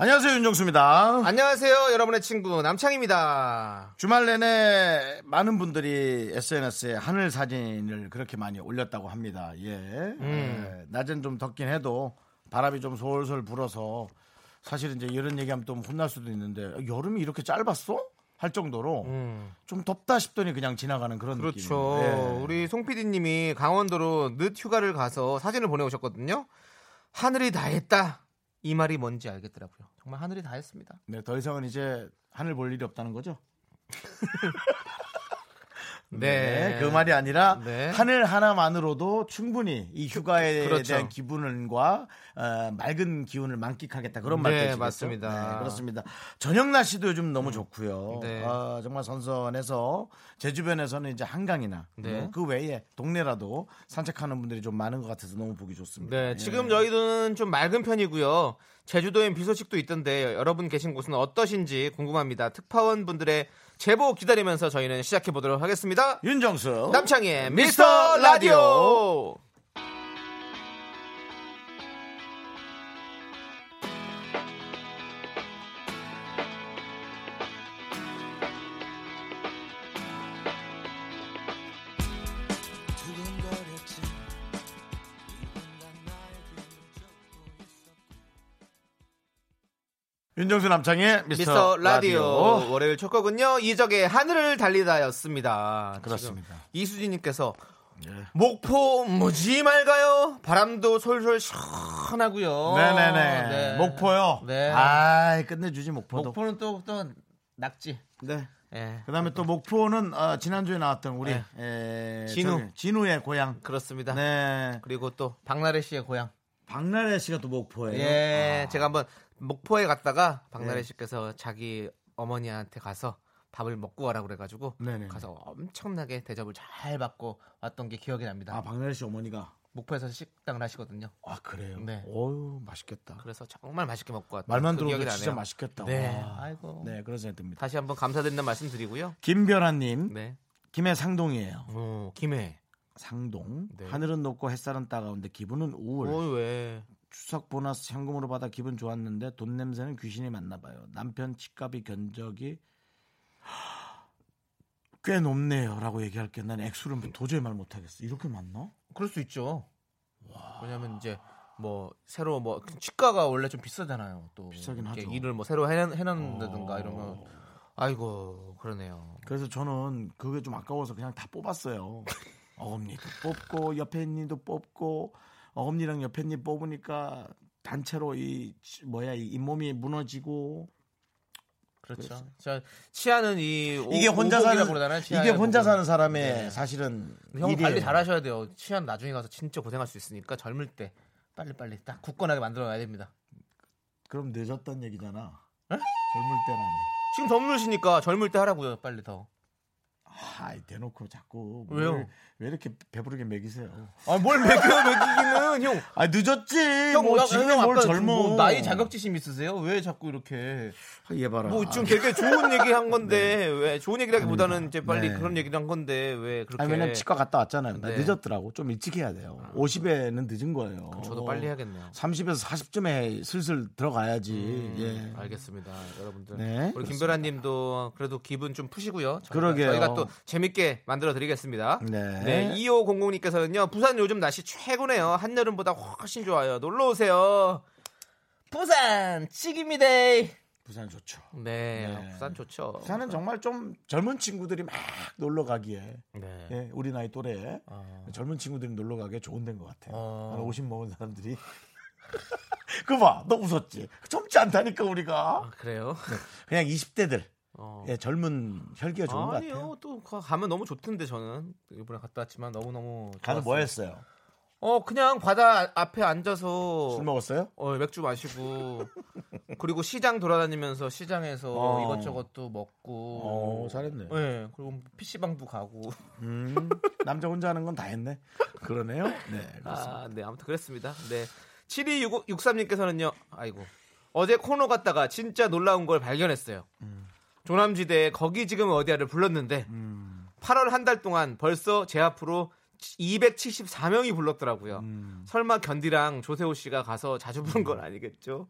안녕하세요 윤정수입니다. 안녕하세요, 여러분의 친구 남창입니다. 주말 내내 많은 분들이 SNS에 하늘 사진을 그렇게 많이 올렸다고 합니다. 예. 예. 낮엔 좀 덥긴 해도 바람이 좀 솔솔 불어서 사실 이제 이런 얘기하면 또 혼날 수도 있는데 여름이 이렇게 짧았어? 할 정도로 좀 덥다 싶더니 그냥 지나가는 그런 그렇죠. 느낌. 예. 우리 송 PD님이 강원도로 늦 휴가를 가서 사진을 보내오셨거든요. 하늘이 다 했다. 이 말이 뭔지 알겠더라고요. 정말 하늘이 다 했습니다. 네, 더 이상은 이제 하늘 볼 일이 없다는 거죠. 네, 그 말이 아니라 네. 하늘 하나만으로도 충분히 이 휴가에 그렇죠. 대한 기분과 어, 맑은 기운을 만끽하겠다 그런 네, 말뜻이겠죠. 맞습니다. 네, 그렇습니다. 저녁 날씨도 요즘 너무 좋고요. 네. 아, 정말 선선해서 제 주변에서는 이제 한강이나 네. 뭐그 외에 동네라도 산책하는 분들이 좀 많은 것 같아서 너무 보기 좋습니다. 네, 예. 지금 저희는 좀 맑은 편이고요. 제주도엔 비 소식도 있던데 여러분 계신 곳은 어떠신지 궁금합니다. 특파원 분들의 제보 기다리면서 저희는 시작해 보도록 하겠습니다. 윤정수 남창희의 미스터 라디오. 윤정수 남창의 미스터, 미스터 라디오. 라디오. 월요일 첫 곡은요 이적의 하늘을 달리다였습니다. 그렇습니다. 이수진님께서 예. 목포 무지 맑아요. 바람도 솔솔 시원하고요. 네네네. 네. 목포요. 네. 아, 끝내주지 목포도. 목포는 또 또 낙지. 네. 예. 그다음에 또 목포는 어, 지난주에 나왔던 우리 네. 에, 진우. 저기, 진우의 고향. 그렇습니다. 네. 그리고 또 박나래 씨의 고향. 박나래 씨가 또 목포예요. 예. 제가 한번 목포에 갔다가 박나래 네. 씨께서 자기 어머니한테 가서 밥을 먹고 와라 그래가지고 네네. 가서 엄청나게 대접을 잘 받고 왔던 게 기억이 납니다. 아 박나래 씨 어머니가 목포에서 식당을 하시거든요. 아 그래요. 네. 어유 맛있겠다. 그래서 정말 맛있게 먹고 왔던 말만 그 들어도 진짜 나네요. 맛있겠다. 네. 와. 아이고. 네, 그런 생각이 듭니다. 다시 한번 감사드린다는 말씀 드리고요. 김별아님, 네. 김해 상동이에요. 어, 김해. 상동. 네. 하늘은 높고 햇살은 따가운데 기분은 우울. 어, 왜? 추석 보너스 현금으로 받아 기분 좋았는데 돈 냄새는 귀신이 맞나 봐요. 남편 집값이 견적이 꽤 높네요라고 얘기할 게. 난 액수를 도저히 말 못하겠어. 이렇게 많나? 그럴 수 있죠. 왜냐면 이제 뭐 새로 뭐 치과가 원래 좀 비싸잖아요. 또 비싸긴 하죠. 일을 뭐 새로 해, 해놓는다든가 어. 이러면 아이고 그러네요. 그래서 저는 그게 좀 아까워서 그냥 다 뽑았어요. 어금니도 뽑고 옆에 있니도 뽑고 어금니랑 옆에 있니 뽑으니까 단체로 이 치- 뭐야 이 잇몸이 무너지고 그렇죠. 저 치아는 이 오- 이게 혼자 사는 그러잖아요. 이게 혼자. 사는 사람의 네. 사실은 형 일이에요. 관리 잘하셔야 돼요. 치아 나중에 가서 진짜 고생할 수 있으니까 젊을 때 빨리 빨리 딱 굳건하게 만들어놔야 됩니다. 그럼 늦었단 얘기잖아. 에? 젊을 때라니. 지금 젊으시니까 젊을 때 하라고요. 빨리 더. 아, 대놓고 자꾸 왜요? 뭘- 왜 이렇게 배부르게 먹이세요? 아뭘 먹여 먹이기는 형. 아 늦었지. 형, 뭐 나- 지금 형뭘 젊어? 뭐 나이 자격지심 있으세요? 왜 자꾸 이렇게 얘 봐라. 뭐좀 되게 좋은 얘기 한 건데 왜 좋은 얘기라기보다는 이제 빨리 네. 그런 얘기를 한 건데 왜 그렇게 아니 왜냐면 치과 갔다 왔잖아요. 나 네. 늦었더라고. 좀 일찍 해야 돼요. 50에는 늦은 거예요. 저도 빨리 해야겠네요. 30에서 40쯤에 슬슬 들어가야지. 예. 알겠습니다, 여러분들. 네, 우리 김별아님도 그래도 기분 좀 푸시고요. 그러게요. 저희가 또 재밌게 만들어 드리겠습니다. 네. 네, 2500님께서는요. 부산 요즘 날씨 최고네요. 한여름보다 훨씬 좋아요. 놀러 오세요. 부산 찍입니다. 부산 좋죠. 네, 네. 부산 좋죠. 부산은 정말 좀 젊은 친구들이 막 놀러 가기에 네. 예, 우리 나이 또래 어. 젊은 친구들이 놀러 가기에 좋은 데인 것 같아요. 어. 한50 먹은 사람들이. 그 봐, 너 웃었지. 젊지 않다니까 우리가. 아, 그래요? 그냥 20대들 어. 예, 젊은 혈기가 좋은 것 아니요, 같아요. 또 가- 가면 너무 좋던데 저는 이번에 갔다 왔지만 너무 너무 가서 뭐 했어요? 어 그냥 바다 아- 앞에 앉아서 술 먹었어요? 어, 맥주 마시고 그리고 시장 돌아다니면서 시장에서 어. 이것저것도 먹고 어, 잘했네. 네, 그리고 PC방도 가고 음, 남자 혼자 하는 건 다 했네. 그러네요. 네. 그렇습니다. 아, 네, 아무튼 그랬습니다. 네. 7263님께서는요. 아이고. 어제 코너 갔다가 진짜 놀라운 걸 발견했어요. 조남지대 거기 지금 어디야를 불렀는데 8월 한 달 동안 벌써 제 앞으로 274명이 불렀더라고요. 음. 설마 견디랑 조세호 씨가 가서 자주 부른 건 아니겠죠?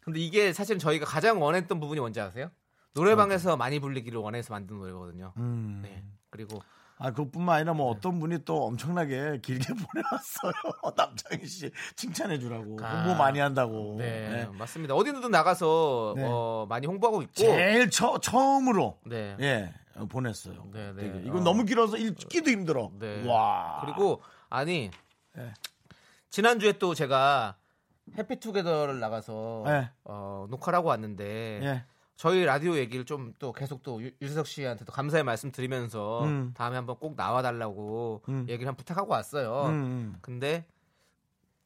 근데 이게 사실 저희가 가장 원했던 부분이 뭔지 아세요? 노래방에서 많이 불리기를 원해서 만든 노래거든요. 음. 네. 그리고 아, 그뿐만 아니라 뭐 어떤 분이 또 엄청나게 길게 보내왔어요. 남창희 씨 칭찬해 주라고. 아. 홍보 많이 한다고. 네, 네. 맞습니다. 어디든 나가서 네. 어, 많이 홍보하고 있고. 제일 처, 처음으로 네. 예 어, 보냈어요. 네, 네. 이건 어. 너무 길어서 읽기도 힘들어. 네. 와. 그리고 아니 네. 지난주에 또 제가 해피투게더를 나가서 네. 어, 녹화를 하고 왔는데 예. 저희 라디오 얘기를 좀 또 계속 또 유- 유재석 씨한테도 감사의 말씀 드리면서 음. 다음에 한번 꼭 나와달라고 음. 얘기를 한 부탁하고 왔어요. 음, 음. 근데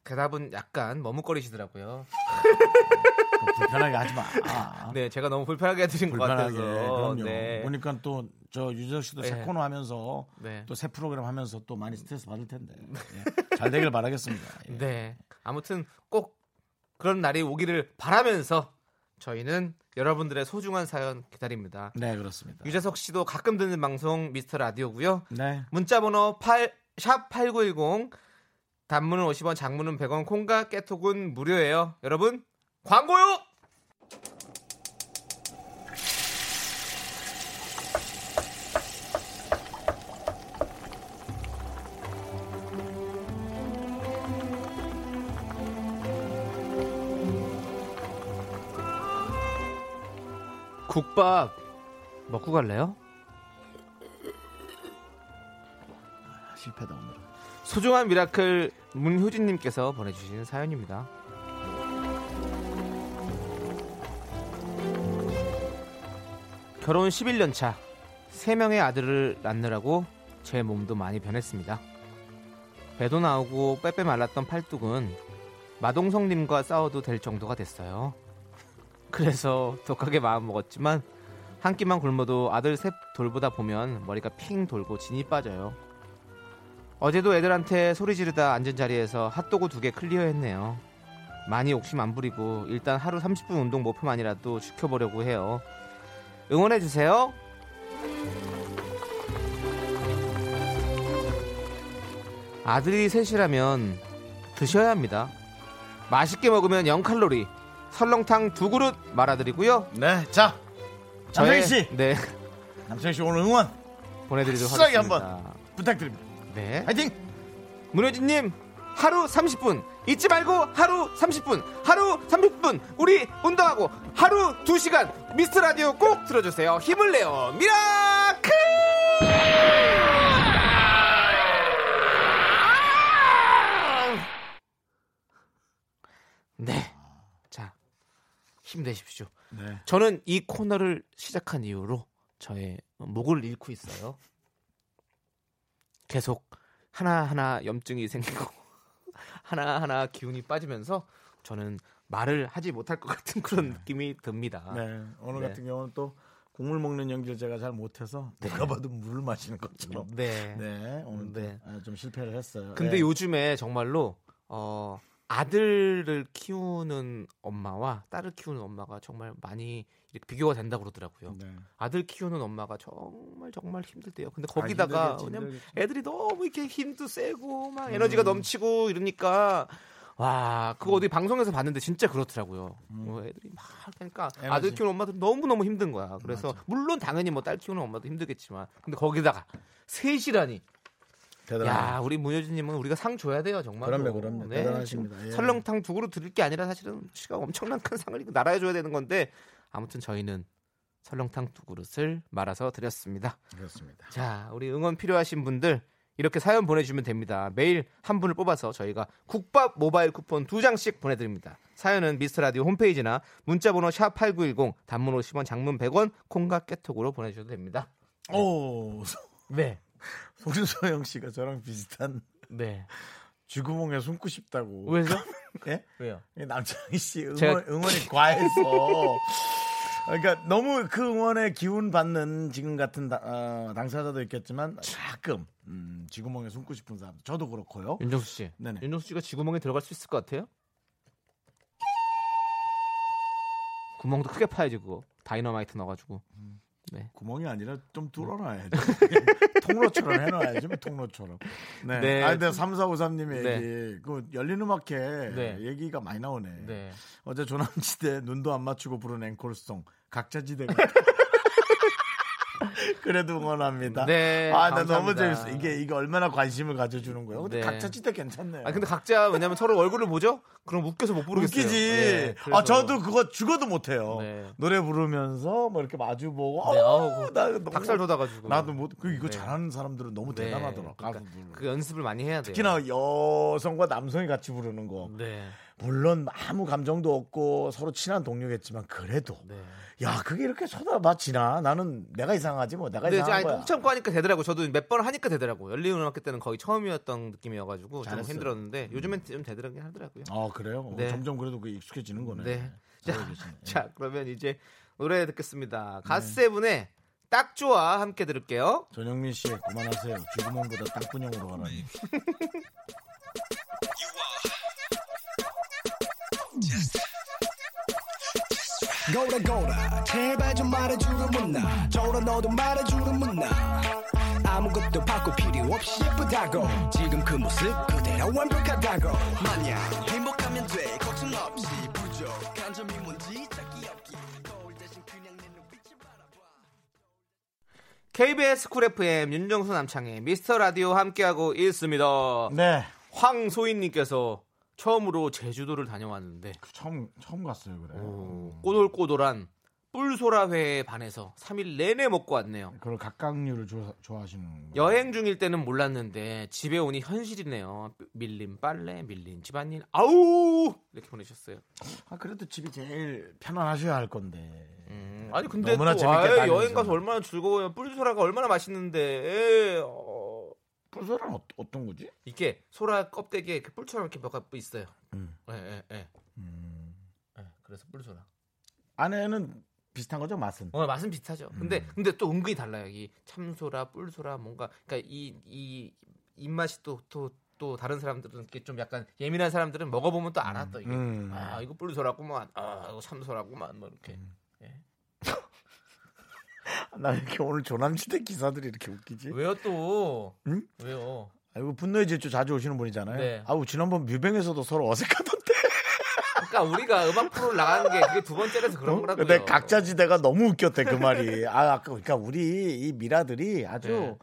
대답은 약간 머뭇거리시더라고요. 불편하게 하지 마. 아. 네, 제가 너무 불편하게 해드린 것 불편하게. 같아서. 그럼요. 네. 보니까 또 저 유재석 씨도 새 네. 코너 하면서 네. 또새 프로그램 하면서 또 많이 스트레스 받을 텐데 예. 잘 되길 바라겠습니다. 예. 네. 아무튼 꼭 그런 날이 오기를 바라면서 저희는 여러분들의 소중한 사연 기다립니다. 네 그렇습니다. 유재석 씨도 가끔 듣는 방송 미스터 라디오고요. 네. 문자 번호 8, 샵8910 단문은 50원, 장문은 100원, 콩과 깨톡은 무료예요. 여러분, 광고요! 국밥 먹고 갈래요? 실패다 오늘. 소중한 미라클 문효진님께서 보내주신 사연입니다. 결혼 11년 차, 3명의 아들을 낳느라고 제 몸도 많이 변했습니다. 배도 나오고 빼빼 말랐던 팔뚝은 마동성님과 싸워도 될 정도가 됐어요. 그래서 독하게 마음 먹었지만 한 끼만 굶어도 아들 셋 돌보다 보면 머리가 핑 돌고 진이 빠져요. 어제도 애들한테 소리 지르다 앉은 자리에서 핫도그 두 개 클리어했네요. 많이 욕심 안 부리고 일단 하루 30분 운동 목표만이라도 지켜보려고 해요. 응원해 주세요. 아들이 셋이라면 드셔야 합니다. 맛있게 먹으면 0칼로리. 설렁탕 두 그릇 말아드리고요. 네, 자 남창희 씨, 네 남창희 씨 오늘 응원 보내드리도록 하겠습니다. 부탁드립니다. 네. 파이팅! 문효진님 하루 30분 잊지 말고 하루 30분 하루 30분 우리 운동하고 하루 2시간 미스터 라디오 꼭 들어주세요 힘을 내요 미라클 네자 힘내십시오 네. 저는 이 코너를 시작한 이후로 저의 목을 잃고 있어요. 계속 하나하나 염증이 생기고 하나하나 기운이 빠지면서 저는 말을 하지 못할 것 같은 그런 느낌이 듭니다. 네, 오늘 네. 같은 경우는 또 국물 먹는 연기를 제가 잘 못해서 누가 봐도 물을 마시는 것처럼. 네. 네, 오늘 네. 네. 좀 실패를 했어요. 근데 네. 요즘에 정말로 어 아들을 키우는 엄마와 딸을 키우는 엄마가 정말 많이 이렇게 비교가 된다고 그러더라고요. 네. 아들 키우는 엄마가 정말 정말 힘들대요. 근데 아, 거기다가 힘들겠지, 왜냐면 힘들겠지. 애들이 너무 이렇게 힘도 세고 음. 막 에너지가 넘치고 이러니까 와 그거 어디 방송에서 봤는데 진짜 그렇더라고요. 어, 애들이 막 그러니까 음. 에너지. 아들 키우는 엄마들 너무 너무 힘든 거야. 그래서 물론 당연히 뭐 딸 키우는 엄마도 힘들겠지만 근데 거기다가 셋이라니 대단한. 야 우리 문효진님은 우리가 상 줘야 돼요 정말. 그럼요, 그럼요. 대단하십니다. 예. 설렁탕 두 그릇 드릴 게 아니라 사실은 씨가 엄청난 큰 상을 이거 날아줘야 되는 건데 아무튼 저희는 설렁탕 두 그릇을 말아서 드렸습니다. 그렇습니다. 자, 우리 응원 필요하신 분들 이렇게 사연 보내주시면 됩니다. 매일 한 분을 뽑아서 저희가 국밥 모바일 쿠폰 두 장씩 보내드립니다. 사연은 미스터라디오 홈페이지나 문자번호 샵 #8910 단문 50원, 장문 100원, 콩과 깨톡으로 보내주셔도 됩니다. 오, 네. 송소영 씨가 저랑 비슷한 네. 쥐구멍에 숨고 싶다고. 왜죠? 예? 왜요? 남창희 씨 응원, 제가- 응원이 과해서. 그러니까 너무 그 응원에 기운 받는 지금 같은 다- 어, 당사자도 있겠지만 가끔 음, 쥐구멍에 숨고 싶은 사람. 저도 그렇고요. 윤정수 씨. 네네. 윤정수 씨가 쥐구멍에 들어갈 수 있을 것 같아요? 구멍도 크게 파야지 그거. 다이너마이트 넣어가지고. 네. 구멍이 아니라 좀 뚫어놔야죠. 통로처럼 해놔야죠. 통로처럼. 네. 네. 아, 근데 3453님의 네. 얘기, 그 열리는 음악회 네. 얘기가 많이 나오네. 네. 어제 조남지대 눈도 안 맞추고 부른 앵콜송 각자지대가 그래도 응원합니다. 네, 아, 나 너무. 재밌어. 이게 이게 얼마나 관심을 가져주는 거예요. 근데 네. 각자지대 괜찮네요. 아 근데 각자 왜냐면 서로 얼굴을 보죠? 그럼 웃겨서 못 부르겠어요. 웃기지. 네, 아, 저도 그거 죽어도 못해요. 네. 노래 부르면서 뭐 이렇게 마주보고, 네, 어우, 나 너무- 닭살 돋아가지고. 나도 못, 그 이거 네. 잘하는 사람들은 너무 네, 대단하더라. 그러니까. 그 연습을 많이 해야 돼요. 특히나 여성과 남성이 같이 부르는 거. 네. 물론 아무 감정도 없고 서로 친한 동료겠지만 그래도 네. 야 그게 이렇게 쳐다봐지나 나는 내가 이상하지 뭐 내가 이제 이상한 아니 거야 꼭 참고 하니까 되더라고. 저도 몇 번 하니까 되더라고. 열린 음악회 때는 거의 처음이었던 느낌이어가지고 좀 잘했어요. 힘들었는데 요즘엔 좀 되더라긴 하더라고요. 어 그래요 어, 네. 점점 그래도 그 익숙해지는 거네 네. 잘하고 계시네. 자 그러면 이제 노래 듣겠습니다. 네. 갓세븐의 딱 좋아 함께 들을게요. 전영민 씨 그만하세요 쥐구멍보다 땅분형으로 가라니 거울아 거울아 제발 좀 말해주는 못나. 저라 너도 말해주는 못나. 아무것도 바꿀 필요 없이 예쁘다고. 지금 그 모습 그대로 완벽하다고. 마냥 행복하면 돼. 걱정 없이 부족한 점이 뭔지 찾기 없기. 거울 대신 그냥 내 눈빛을 바라봐. KBS 쿨 FM 윤정수 남창희의 미스터 라디오 함께하고 있습니다. 네. 황소희님께서 처음으로 제주도를 다녀왔는데 처음 처음 갔어요 그래 오, 꼬돌꼬돌한 뿔소라회에 반해서 3일 내내 먹고 왔네요. 그걸 갑각류를 좋아, 거예요. 여행 중일 때는 몰랐는데 집에 오니 현실이네요. 밀린 빨래, 밀린 집안일. 아우 이렇게 보내셨어요. 아 그래도 집이 제일 편안하셔야 할 건데 음, 아니 근데 너무나 또 다니면서. 여행 가서 얼마나 즐거워요. 뿔소라가 얼마나 맛있는데. 에, 어, 뿔소라는 어, 어떤 거지? 이게 소라 껍데기에 이렇게 뿔처럼 이렇게 몇 가지 있어요. 음. 예, 예, 예. 음. 예, 그래서 뿔소라. 안에는 비슷한 거죠 맛은 어, 맛은 비슷하죠. 근데 음. 근데 또 은근히 달라요. 이 참소라, 뿔소라 뭔가 그러니까 이 이 입맛이 또 또 또 다른 사람들은 이렇게 좀 약간 예민한 사람들은 먹어보면 또 알아 또 이게 음. 아 이거 뿔소라구만 아 이거 참소라구만 뭐 이렇게 음. 예. 나 이렇게 오늘 조남지대 기사들이 이렇게 웃기지? 왜요 또 응? 왜요 아이고 분노의 질주 자주 오시는 분이잖아요. 네. 아우 지난번 뮤뱅에서도 서로 어색하던데. 그러니까 우리가 음악 프로를 나가는 게 그게 두 번째라서 그런 거라고요 근데 각자 지대가 너무 웃겼대 그 말이. 아 아까 그러니까 우리 이 미라들이 아주 네.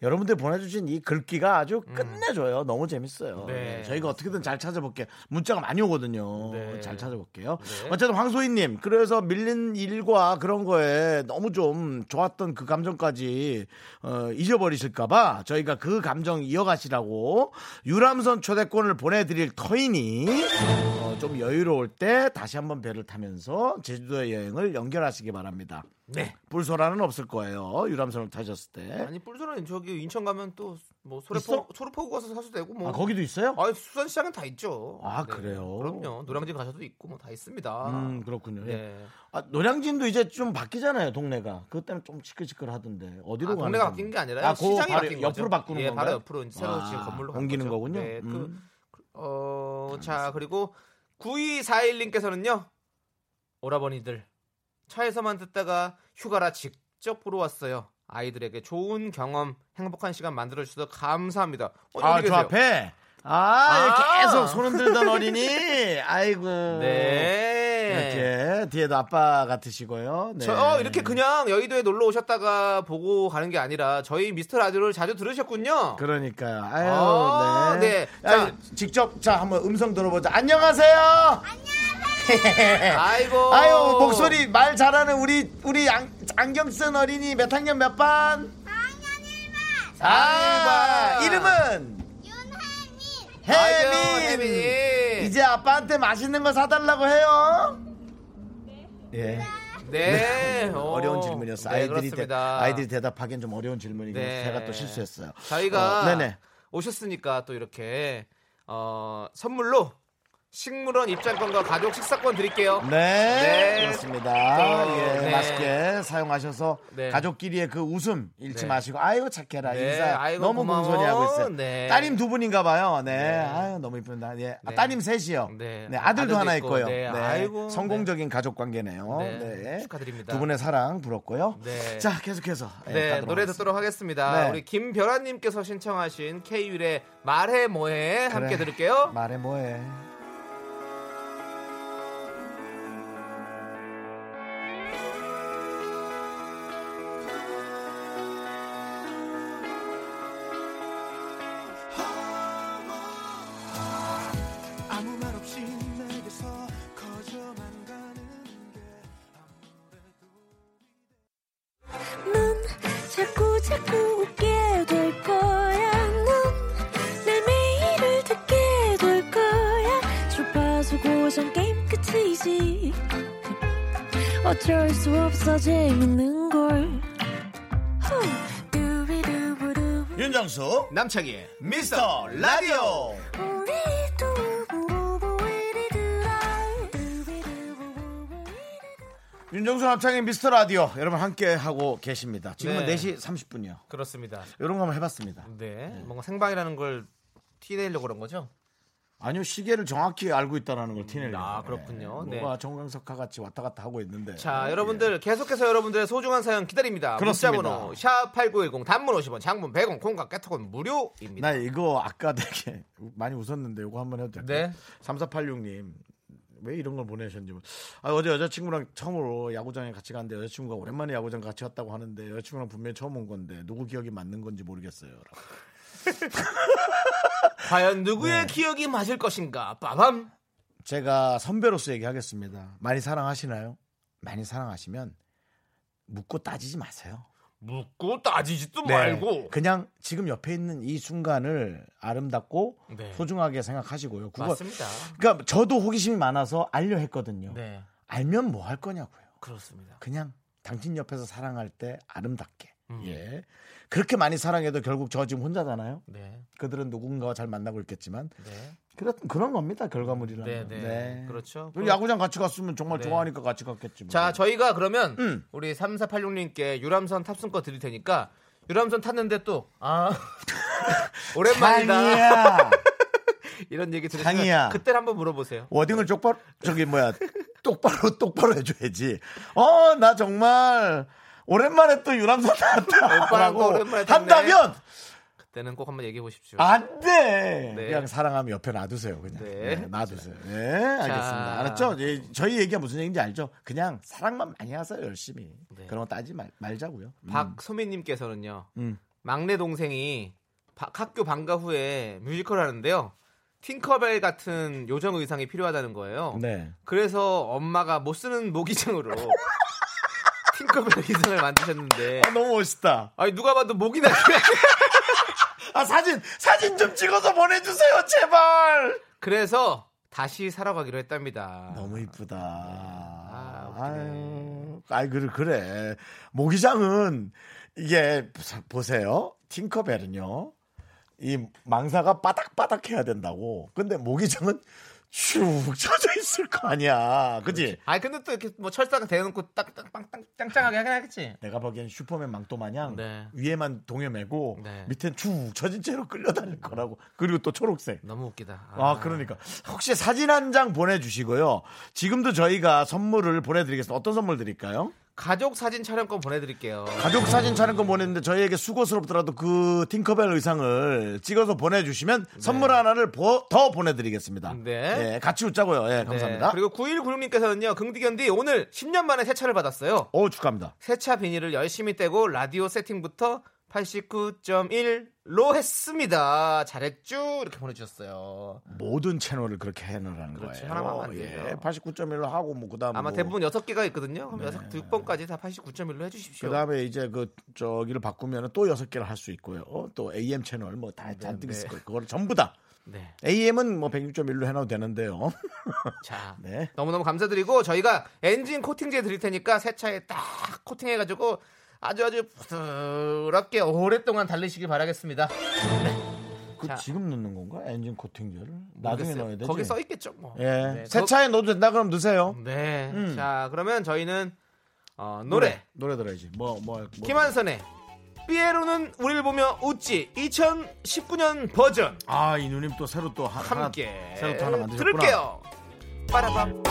여러분들 보내주신 이 글귀가 아주 끝내줘요. 너무 재밌어요. 음. 네. 저희가 어떻게든 잘 찾아볼게요. 문자가 많이 오거든요. 네. 잘 찾아볼게요. 네. 어쨌든 황소희님 그래서 밀린 일과 그런 거에 너무 좀 좋았던 그 감정까지 어, 잊어버리실까봐 저희가 그 감정 이어가시라고 유람선 초대권을 보내드릴 터이니 어, 좀 여유로울 때 다시 한번 배를 타면서 제주도의 여행을 연결하시기 바랍니다. 네 불소라는 없을 거예요. 유람선을 타셨을 때. 아니 뿔소라는 저기 인천 가면 또 뭐? 소래포 소래포구 가서 사도 되고 뭐 아, 거기도 있어요? 아 수산시장은 다 있죠. 아, 그래요? 그럼요. 노량진 가셔도 있고 뭐 다 있습니다. 음, 그렇군요. 예. 네. 아, 노량진도 이제 좀 바뀌잖아요, 동네가. 그때는 좀 시끌시끌 하던데. 어디로 아, 가는 동네가 건지. 바뀐 게 아니라 아, 시장이 바뀐 옆으로 거죠. 바꾸는 예, 건가요? 바로 옆으로 이제 새로 아, 지은 건물로 간 옮기는. 거군요. 네, 그, 음. 어, 자 그리고 9241님께서는요 오라버니들 차에서만 듣다가 휴가라 직접 보러 왔어요. 아이들에게 좋은 경험, 행복한 시간 만들어 주셔서 감사합니다. 어, 아, 저. 앞에. 아, 아. 계속 손 흔들던 어린이. 아이고. 네. 이렇게 뒤에도 아빠 같으시고요. 네. 저 어, 이렇게 그냥 여의도에 놀러 오셨다가 보고 가는 게 아니라 저희 미스터 라디오를 자주 들으셨군요. 그러니까요. 아유, 아, 네. 네. 아, 직접 자 한번 음성 들어보자. 안녕하세요. 아이고. 아유 목소리 말 잘하는 우리 우리 안, 안경 쓴 어린이 몇 학년 몇 반? 4학년 1반. 아, 이름은 아이고, 혜민. 혜민이. 이제 아빠한테 맛있는 거 사달라고 해요. 예. 네. 오, 어려운 질문이었어 요. 네, 아이들이 대. 아이들이 대답하기엔 좀 어려운 질문이고 네. 제가 또 실수했어요. 저희가 어, 네네. 오셨으니까 또 이렇게 어, 선물로 식물원 입장권과 가족 식사권 드릴게요. 네, 네. 그렇습니다. 또, 예, 네. 맛있게 사용하셔서 네. 가족끼리의 그 웃음 잃지 네. 마시고 아이고 착해라 네, 인사 아이고, 너무 고마워. 공손히 하고 있어요. 네. 따님 두 분인가 봐요. 네, 네. 아유 너무 이쁜다. 예, 아, 네. 따님 셋이요. 네. 네, 아들도 아들도 하나 있고, 있고요. 네, 네, 아이고, 성공적인 가족 관계네요. 네, 네. 축하드립니다. 두 분의 사랑 부럽고요. 네. 자, 계속해서 예, 네, 노래. 듣도록 하겠습니다. 네. 우리 김별아님께서 신청하신 K-윌의 말해 뭐해 함께 그래. 들을게요. 말해 뭐해. 수 없어 재밌는 걸. 윤정수 남창희의 미스터 라디오. 윤정수 남창의 미스터 라디오 여러분 함께 하고 계십니다. 지금은 네. 4시 30분이요. 그렇습니다. 이런 거 한번 해봤습니다. 네, 뭔가 생방이라는 걸 티내려고 그런 거죠? 아니요 시계를 정확히 알고 있다라는 걸 티내려고. 아, 그렇군요. 네. 네. 뭐가 정강석화 같이 왔다 갔다 하고 있는데. 자, 여러분들 계속해서 여러분들의 소중한 사연 기다립니다. 그렇습니다. 문자번호 샵8910 단문 50원, 장문 100원, 콩과 깨톡은 무료입니다. 나 이거 아까 되게 많이 웃었는데 이거 한번 해도 될까요? 네. 3486님 왜 이런 걸 보내셨는지 아, 어제 여자친구랑 처음으로 야구장에 같이 갔는데 여자친구가 오랜만에 야구장 같이 왔다고 하는데 여자친구랑 분명히 처음 온 건데 누구 기억이 맞는 건지 모르겠어요. 과연 누구의 네. 기억이 맞을 것인가? 빠밤. 제가 선배로서 얘기하겠습니다. 많이 사랑하시나요? 많이 사랑하시면 묻고 따지지 마세요. 묻고 따지지도 네. 말고. 그냥 지금 옆에 있는 이 순간을 아름답고 네. 소중하게 생각하시고요. 그거 맞습니다. 그러니까 저도 호기심이 많아서 알려 했거든요. 네. 알면 뭐 할 거냐고요. 그렇습니다. 그냥 당신 옆에서 사랑할 때 아름답게. 음. 예. 그렇게 많이 사랑해도 결국 저 지금 혼자잖아요. 네. 그들은 누군가와 잘 만나고 있겠지만 네. 그런 그런 겁니다. 결과물이라는. 네, 네. 그렇죠. 그리고 야구장 같이 갔으면 정말 네. 좋아하니까 같이 갔겠지. 뭐. 자, 저희가 그러면 음. 우리 3486님께 유람선 탑승권 드릴 테니까 유람선 탔는데 또 아. 오랜만이다. 이런 얘기 들으시면 장이야. 그때 한번 물어보세요. 워딩을 똑바로 저기 뭐야 똑바로 똑바로 해줘야지. 어 나 정말 오랜만에 또 유람선 탔네. 한다면 그때는 꼭 한번 얘기해 보십시오. 안 돼. 네. 그냥 사랑하면 옆에 놔두세요. 그냥 네. 네, 놔두세요. 네, 알겠습니다. 알았죠? 예, 저희 얘기가 무슨 얘기인지 알죠? 그냥 사랑만 많이 하세요 열심히. 네. 그런 거 따지 말, 말자고요. 음. 박소민님께서는요. 음. 막내 동생이 바- 학교 방과 후에 뮤지컬 하는데요. 팅커벨 같은 요정 의상이 필요하다는 거예요. 네. 그래서 엄마가 못 쓰는 모기장으로 팅커벨 의상을 만드셨는데 아, 너무 멋있다. 아니 누가 봐도 모기나 아 사진 사진 좀 찍어서 보내주세요 제발. 그래서 다시 사러 가기로 했답니다. 너무 이쁘다. 아, 웃기네. 아유, 아이 그래 그래. 모기장은 이게 보세요. 팅커벨은요. 이 망사가 바닥바닥 해야 된다고. 근데 모기장은 쭉 쳐져 있을 거 아니야. 그지? 아니 근데 또 이렇게 뭐 철사가 대놓고 딱딱빵땅 짱짱하게 하긴 하겠지. 내가 보기엔 슈퍼맨 망토 마냥 네. 위에만 동여 매고 네. 밑엔 쭉 처진 채로 끌려다닐 거라고. 그리고 또 초록색. 너무 웃기다. 아, 그러니까. 혹시 사진 한 장 보내주시고요. 지금도 저희가 선물을 보내드리겠습니다. 어떤 선물 드릴까요? 가족 사진 촬영권 보내드릴게요. 가족 사진 촬영권 보냈는데 저희에게 수고스럽더라도 그 팅커벨 의상을 찍어서 보내주시면 선물 하나를 보- 더 보내드리겠습니다. 네. 예, 같이 웃자고요. 예, 감사합니다. 네, 그리고 9196님께서는요. 긍디견디 오늘 10년 만에 세차를 받았어요. 오, 축하합니다. 세차 비닐을 열심히 떼고 라디오 세팅부터 89.1 로 했습니다. 잘했죠? 이렇게 보내주셨어요. 모든 채널을 그렇게 해놓으라는 그렇죠. 거예요. 하나만 안 돼요. 예, 89.1로 하고 뭐 그다음 아마 뭐 대부분 6개가 있거든요. 그럼 여섯 6번까지 다 89.1로 해주십시오. 그다음에 이제 그 저기를 바꾸면 또 여섯 개를 할 수 있고요. 어, 또 AM 채널 뭐다 잔뜩 있을 네. 거예요. 그거를 전부 다 네. AM은 뭐 106.1로 해놔도 되는데요. 자, 네. 너무너무 감사드리고 저희가 엔진 코팅제 드릴 테니까 새 차에 딱 코팅해가지고 아주 아주 부드럽게 오랫동안 달리시길 바라겠습니다. 그 자. 지금 넣는 건가? 엔진 코팅제를 나중에 모르겠어요. 넣어야 되지. 거기 써 있겠죠. 뭐. 예. 네, 새 거- 차에 넣어도 된다 그럼 넣으세요. 네. 음. 자, 그러면 저희는 어, 노래 노래 들어야지. 뭐 뭐. 뭐. 김한선의 삐에로는 우리를 보며 웃지 2019년 버전 아, 이 누님 또 새로 또 하, 하나 함께 새로 또 하나 만드셨구나. 들을게요. 빠라밤.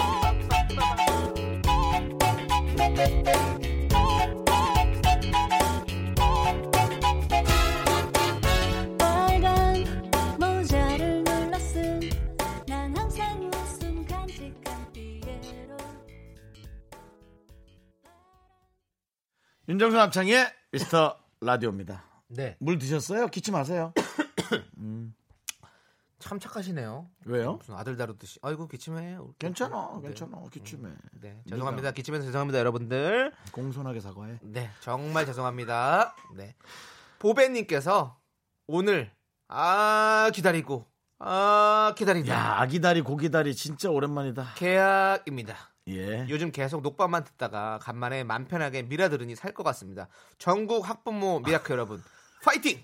윤정수 남창의 미스터 라디오입니다. 네. 물 드셨어요? 기침 하세요. 참 착하시네요. 왜요? 무슨 아들 다루듯이. 아이고 기침해. 괜찮아, 네. 괜찮아. 기침해. 네. 죄송합니다. 기침해서 죄송합니다, 여러분들. 공손하게 사과해. 네. 정말 죄송합니다. 네. 보배님께서 오늘 아 기다리고 아 기다린다. 야, 아기다리 고기다리 진짜 오랜만이다. 계약입니다. 예. 요즘 계속 녹방만 듣다가 간만에 맘 편하게 미라 들으니 살 것 같습니다. 전국 학부모 미라클 여러분 파이팅!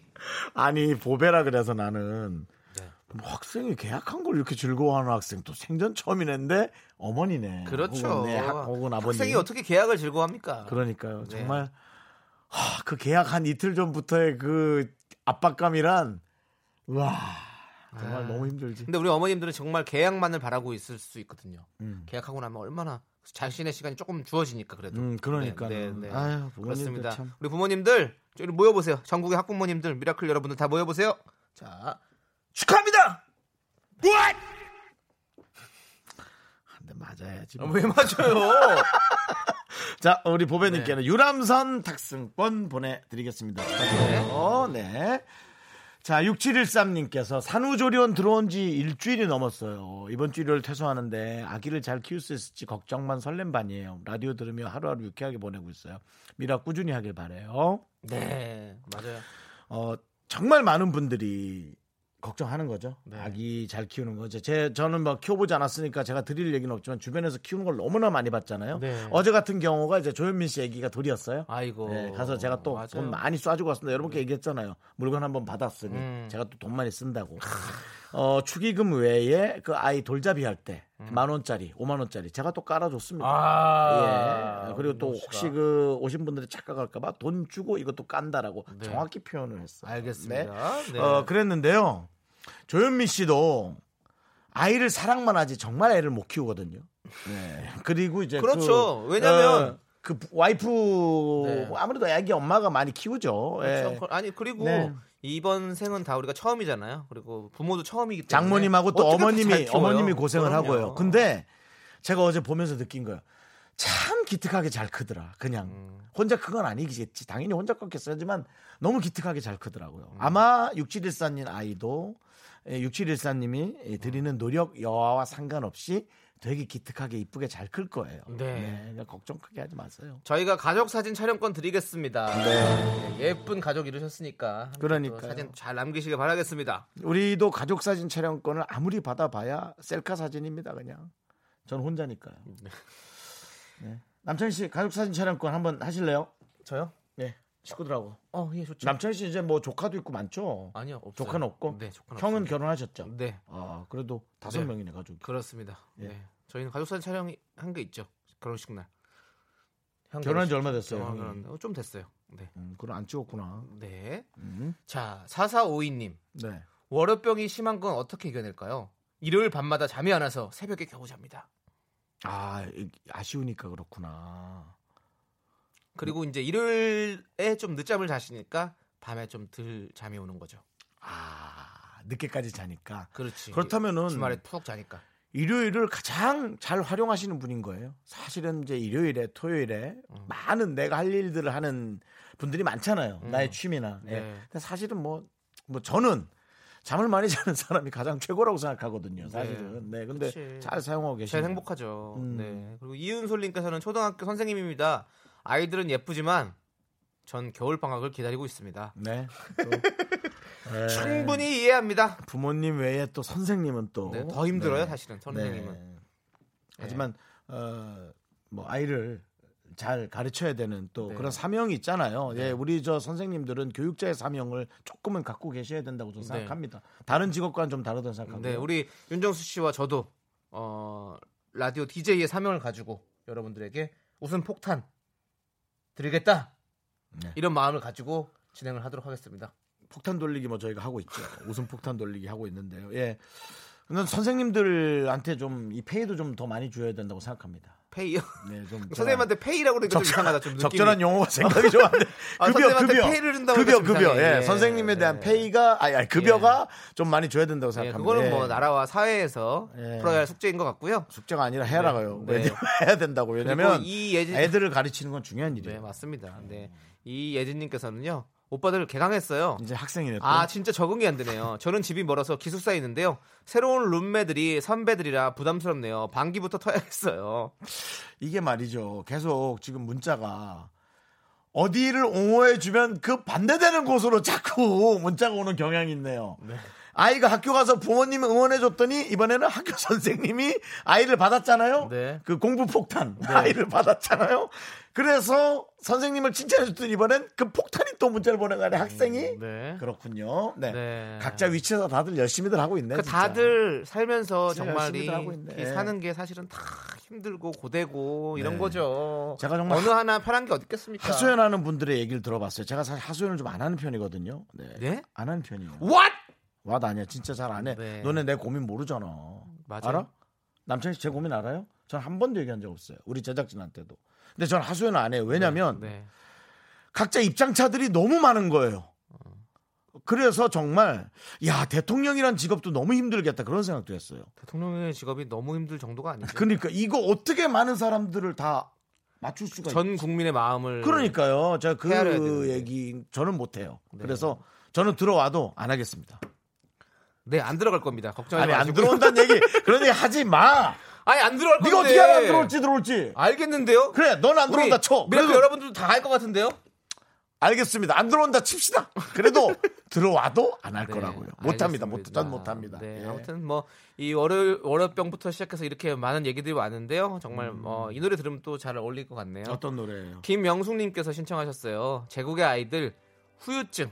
아니 보배라 그래서 나는 네. 뭐 학생이 개학한 걸 이렇게 즐거워하는 학생 또 생전 처음이는데 어머니네. 그렇죠. 혹은, 내 학, 혹은 아버님. 학생이 어떻게 개학을 즐거워합니까? 그러니까요. 네. 정말 하, 그 개학 한 이틀 전부터의 그 압박감이란 와 정말 아. 너무 힘들지. 근데 우리 어머님들은 정말 개학만을 바라고 있을 수 있거든요. 음. 개학하고 나면 얼마나 자신의 시간이 조금 주어지니까 그래도. 음, 그러니까요. 네, 네, 네. 아유, 그렇습니다. 참. 우리 부모님들 저기 모여 보세요. 전국의 학부모님들, 미라클 여러분들 다 모여 보세요. 자, 축하합니다. What? 근데 맞아야지. 아, 왜 맞아요? 자, 우리 보배님께는 네. 유람선 탑승권 보내드리겠습니다. 축하드려요. 네. 자, 6713님께서 산후조리원 들어온 지 일주일이 넘었어요. 이번 주 일요일 퇴소하는데 아기를 잘 키울 수 있을지 걱정만 설렘 반이에요. 라디오 들으며 하루하루 유쾌하게 보내고 있어요. 미라 꾸준히 하길 바래요. 네, 맞아요. 어, 정말 많은 분들이 걱정하는 거죠. 네. 아기 잘 키우는 거죠. 제 저는 뭐 키워보지 않았으니까 제가 드릴 얘기는 없지만 주변에서 키우는 걸 너무나 많이 봤잖아요. 네. 어제 같은 경우가 이제 조현민 씨 아기가 돌이었어요. 아이고. 네, 가서 제가 또. 돈 많이 쏴주고 왔습니다. 여러분께 얘기했잖아요. 물건 한번 받았으니 음. 제가 또 돈 많이 쓴다고. 어, 축의금 외에 그 아이 돌잡이 할 때 만 원짜리, 오만 원짜리 제가 또 깔아줬습니다. 음. 아, 예. 그리고 또 씨가. 혹시 그 오신 분들이 착각할까봐 돈 주고 이것도 깐다라고 네. 정확히 표현을 했어요. 알겠습니다. 네. 네. 어, 그랬는데요. 조현미 씨도 아이를 사랑만 하지 정말 애를 못 키우거든요. 네. 그리고 이제 그렇죠. 그, 왜냐면 어, 그 와이프 네. 아무래도 애기 엄마가 많이 키우죠. 예. 그렇죠. 아니 그리고 네. 이번 생은 다 우리가 처음이잖아요. 그리고 부모도 처음이기 때문에 장모님하고 또 어머님이? 어머님이 고생을 그럼요. 하고요. 근데 제가 어제 보면서 느낀 거예요. 참 기특하게 잘 크더라. 그냥 음. 혼자 큰건 아니겠지. 당연히 혼자 컸겠어야지만 너무 기특하게 잘 크더라고요. 음. 아마 6714님 아이도 6714님이 드리는 노력 여하와 상관없이 되게 기특하게 이쁘게 잘 클 거예요. 네. 그러니까 걱정 크게 하지 마세요. 저희가 가족 사진 촬영권 드리겠습니다. 네, 예쁜 가족 이루셨으니까 그러니까요. 사진 잘 남기시길 바라겠습니다. 우리도 가족 사진 촬영권을 아무리 받아봐야 셀카 사진입니다. 그냥 전 혼자니까요. 네. 남창희 씨 가족 사진 촬영권 한번 하실래요? 저요? 네. 식구들하고. 어, 예, 좋죠. 남창희 씨 이제 뭐 조카도 있고 많죠? 아니요, 없어요. 조카는 없고? 네, 조카는 형은 없습니다. 결혼하셨죠? 네, 아, 그래도 다섯 네. 명이네 가족이. 그렇습니다. 예. 네. 저희는 가족 사진 촬영 한 게 있죠. 결혼식 날. 형 결혼한 지 얼마 됐어요, 결혼한 형이? 결혼한- 어, 좀 됐어요. 네. 음, 그럼 안 찍었구나. 네. 음. 자, 4452님. 네. 월요병이 심한 건 어떻게 이겨낼까요? 일요일 밤마다 잠이 안 와서 새벽에 겨우 잡니다. 아, 이- 아쉬우니까 그렇구나. 그리고 이제 일요일에 좀 늦잠을 자시니까 밤에 좀 덜 잠이 오는 거죠. 아, 늦게까지 자니까. 그렇지. 그렇다면은 주말에 푹 자니까. 일요일을 가장 잘 활용하시는 분인 거예요. 사실은 이제 일요일에 토요일에 음. 많은 내가 할 일들을 하는 분들이 많잖아요. 나의 취미나. 예. 네. 근데 사실은 뭐, 뭐 저는 잠을 많이 자는 사람이 가장 최고라고 생각하거든요. 사실은. 네. 근데 그치. 잘 사용하고 계시네요. 제일 행복하죠. 음. 네. 그리고 이은솔님께서는 초등학교 선생님입니다. 아이들은 예쁘지만 전 겨울 방학을 기다리고 있습니다. 네. 또, 네. 충분히 이해합니다. 부모님 외에 또 선생님은 또 네, 더 힘들어요, 네. 사실은 선생님은. 네. 하지만 어, 뭐 아이를 잘 가르쳐야 되는 또 네. 그런 사명이 있잖아요. 예, 우리 저 선생님들은 교육자의 사명을 조금은 갖고 계셔야 된다고 저는 네. 생각합니다. 다른 직업과는 좀 다르다고 생각하고요. 네, 우리 윤정수 씨와 저도 어, 라디오 DJ의 사명을 가지고 여러분들에게 웃음 폭탄 드리겠다. 네. 이런 마음을 가지고 진행을 하도록 하겠습니다. 폭탄 돌리기 뭐 저희가 하고 있죠. 웃음 폭탄 돌리기 하고 있는데요. 예. 저는 선생님들한테 좀 이 페이도 좀 더 많이 줘야 된다고 생각합니다. 페이요? 네, 좀 선생님한테 페이라고 그러니까 좀 이상하다. 좀. 적절한 용어가 생각이 좀 안 돼. 아, 급여, 급여. 페이를 준다고 급여, 그러니까 좀 급여. 예, 예. 선생님에 대한 네. 페이가, 아니, 아니 급여가 좀 많이 줘야 된다고 예, 생각합니다. 그거는 예. 뭐 나라와 사회에서 예. 풀어야 할 숙제인 것 같고요. 숙제가 아니라 해라가요. 네. 왜냐면 해야 된다고. 왜냐면 이 예진 애들을 가르치는 건 중요한 네 일이에요. 맞습니다. 네. 이 예진님께서는요 오빠들 개강했어요. 이제 학생이네. 또. 아 진짜 적응이 안 되네요. 저는 집이 멀어서 기숙사에 있는데요. 새로운 룸메들이 선배들이라 부담스럽네요. 반기부터 터야겠어요. 이게 말이죠. 계속 지금 문자가 어디를 옹호해 주면 그 반대되는 곳으로 자꾸 문자가 오는 경향이 있네요. 아이가 학교 가서 부모님 응원해 줬더니 이번에는 학교 선생님이 아이를 받았잖아요. 네. 그 공부 폭탄 아이를 받았잖아요. 그래서 선생님을 칭찬해 줬더니 이번엔 그 폭탄이 또 문자를 보내가는 학생이 네. 그렇군요. 네. 네. 각자 위치에서 다들 열심히들 하고 있네. 진짜. 다들 살면서 정말 이, 열심히들 하고 있네. 이 사는 게 사실은 다 힘들고 고되고 이런 네. 거죠. 제가 정말 어느 하나 편한 게 어디 있겠습니까? 하소연하는 분들의 얘기를 들어봤어요. 제가 사실 하소연을 좀 안 하는 편이거든요. 네. 네? 안 하는 편이에요. What? 와도 아니야. 진짜 잘 안 해. 네. 너네 내 고민 모르잖아. 맞아요. 알아? 남창희 씨제 고민 알아요? 전 한 번도 얘기한 적 없어요. 우리 제작진한테도. 근데 전 하소연을 안 해요. 왜냐면 네. 각자 입장차들이 너무 많은 거예요. 그래서 정말 야 대통령이란 직업도 너무 힘들겠다 그런 생각도 했어요. 대통령의 직업이 너무 힘들 정도가 아니죠. 그러니까 이거 어떻게 많은 사람들을 다 맞출 수가 있전 국민의 마음을 그러니까요. 제가 그. 얘기 저는 못 해요. 네. 그래서 저는 들어와도 안 하겠습니다. 네, 안 들어갈 겁니다. 걱정하지 아니 안 마시고. 들어온다는 얘기 그런 얘기 하지 마. 아니 안 들어갈 건데. 네가 어떻게 알아 안 들어올지 들어올지. 알겠는데요? 그래, 넌 안 들어온다 쳐. 미라클 그래도 여러분들도 다 알 것 같은데요? 알겠습니다. 안 들어온다 칩시다. 그래도 들어와도 안할 네, 거라고요. 못합니다. 알겠습니다. 못, 전 못 합니다. 네, 예. 아무튼 뭐 이 월요 월요병부터 시작해서 이렇게 많은 얘기들이 많은데요. 정말 음. 어, 이 노래 들으면 또 잘 어울릴 것 같네요. 어떤 노래예요? 김명숙님께서 신청하셨어요. 제국의 아이들 후유증.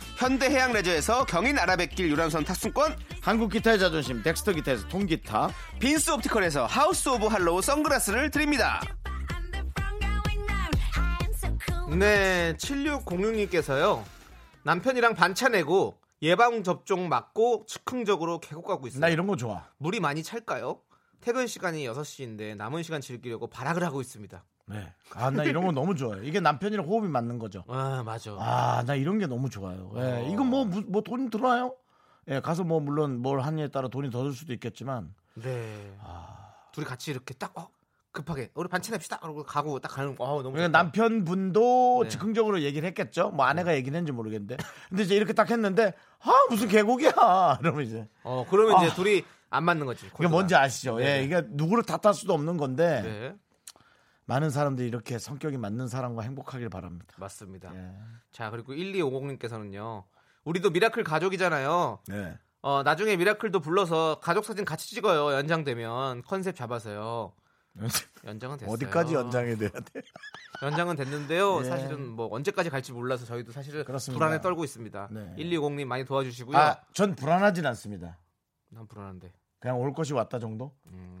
현대해양 레저에서 경인 아라뱃길 유람선 탑승권 한국 기타의 자존심 덱스터 기타에서 통기타, 빈스 옵티컬에서 하우스 오브 할로우 선글라스를 드립니다. 네, 7606님께서요. 남편이랑 반차 내고 예방 접종 맞고 즉흥적으로 계곡 가고 있어요. 나 이런 거 좋아. 물이 많이 찰까요? 퇴근 시간이 6시인데 남은 시간 즐기려고 발악을 하고 있습니다. 네. 아, 나 이런 거 너무 좋아요. 이게 남편이랑 호흡이 맞는 거죠. 아, 맞아. 아, 나 이런 게 너무 좋아요. 예, 이건 뭐, 무- 뭐 돈이 들어요? 예, 가서 뭐, 물론 뭘 하느냐에 따라 돈이 더 들 수도 있겠지만, 네. 아. 둘이 같이 이렇게 딱 어, 급하게 우리 반차 냅시다. 그러고 가고 딱 가는 거. 어, 너무 그러니까. 남편분도 네. 즉흥적으로 얘기를 했겠죠. 뭐 아내가 얘기는 했는지 모르겠는데. 근데 이제 이렇게 딱 했는데, 아, 무슨 계곡이야. 이러면 이제. 어, 그러면 이제 아. 둘이 안 맞는 거지. 이게 코드가. 뭔지 아시죠? 네. 예, 이게 누구를 탓할 수도 없는 건데, 네. 많은 사람들이 이렇게 성격이 맞는 사람과 행복하길 바랍니다. 맞습니다. 예. 자, 그리고 1250님께서는요. 우리도 미라클 가족이잖아요. 네. 어, 나중에 미라클도 불러서 가족 사진 같이 찍어요. 연장되면 컨셉 잡아서요. 연장은 됐어요. 어디까지 연장이 돼야 돼? 연장은 됐는데요. 예. 사실은 뭐 언제까지 갈지 몰라서 저희도 사실은 그렇습니다. 불안에 떨고 있습니다. 네. 1250님 많이 도와주시고요. 아, 전 불안하진 않습니다. 난 불안한데. 그냥 올 것이 왔다 정도? 음, 네,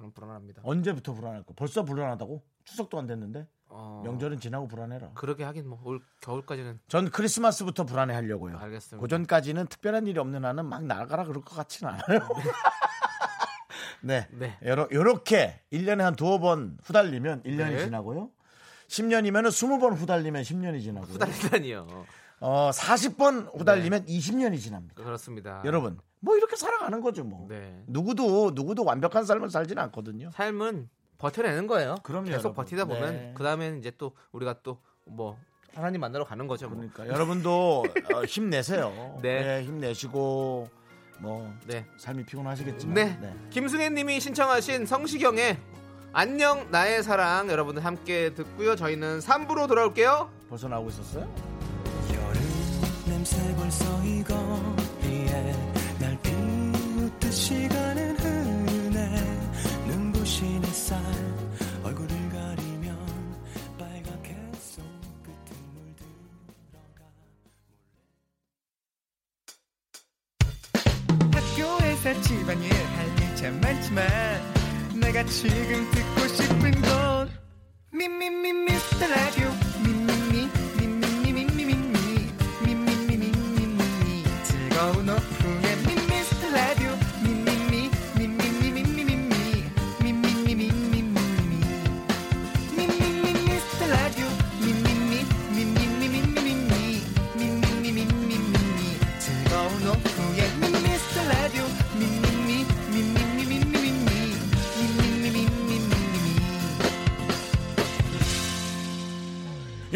저는 불안합니다. 언제부터 불안할 거? 벌써 불안하다고? 추석도 안 됐는데? 어, 명절은 지나고 불안해라. 그러게 하긴 뭐 올 겨울까지는 전 크리스마스부터 불안해 하려고요. 알겠습니다. 그 전까지는 특별한 일이 없는 한은 막 나가라 그럴 것 같지는 않아요. 네. 네. 요러, 요렇게 1년에 한 두어 번 후달리면 1년이 네. 지나고요. 10년이면 20번 후달리면 10년이 지나고요. 후달리다니요. 어, 40번 후달리면 20년이 지납니다. 그렇습니다. 여러분, 뭐 이렇게 살아가는 거죠, 뭐. 네. 누구도 누구도 완벽한 삶을 살지는 않거든요. 삶은 버텨내는 거예요. 그럼요, 계속 여러분. 버티다 보면 네. 그 다음에는 이제 또 우리가 또 뭐 하나님 만나러 가는 거죠. 뭐. 그러니까 여러분도 어, 힘내세요. 네. 힘내시고 뭐 네. 삶이 피곤하시겠지만 네. 네. 김승혜님이 신청하신 성시경의 안녕 나의 사랑 여러분들 함께 듣고요. 저희는 3부로 돌아올게요. 벌써 나오고 있었어요? 가는 흐르네. 눈부신 햇살 얼굴을 가리면 빨갛게 손끝에 물들어가. 학교에서 집안일 할일 참 많지만 내가 지금 듣고 싶은 건 미미미 미스터 라디오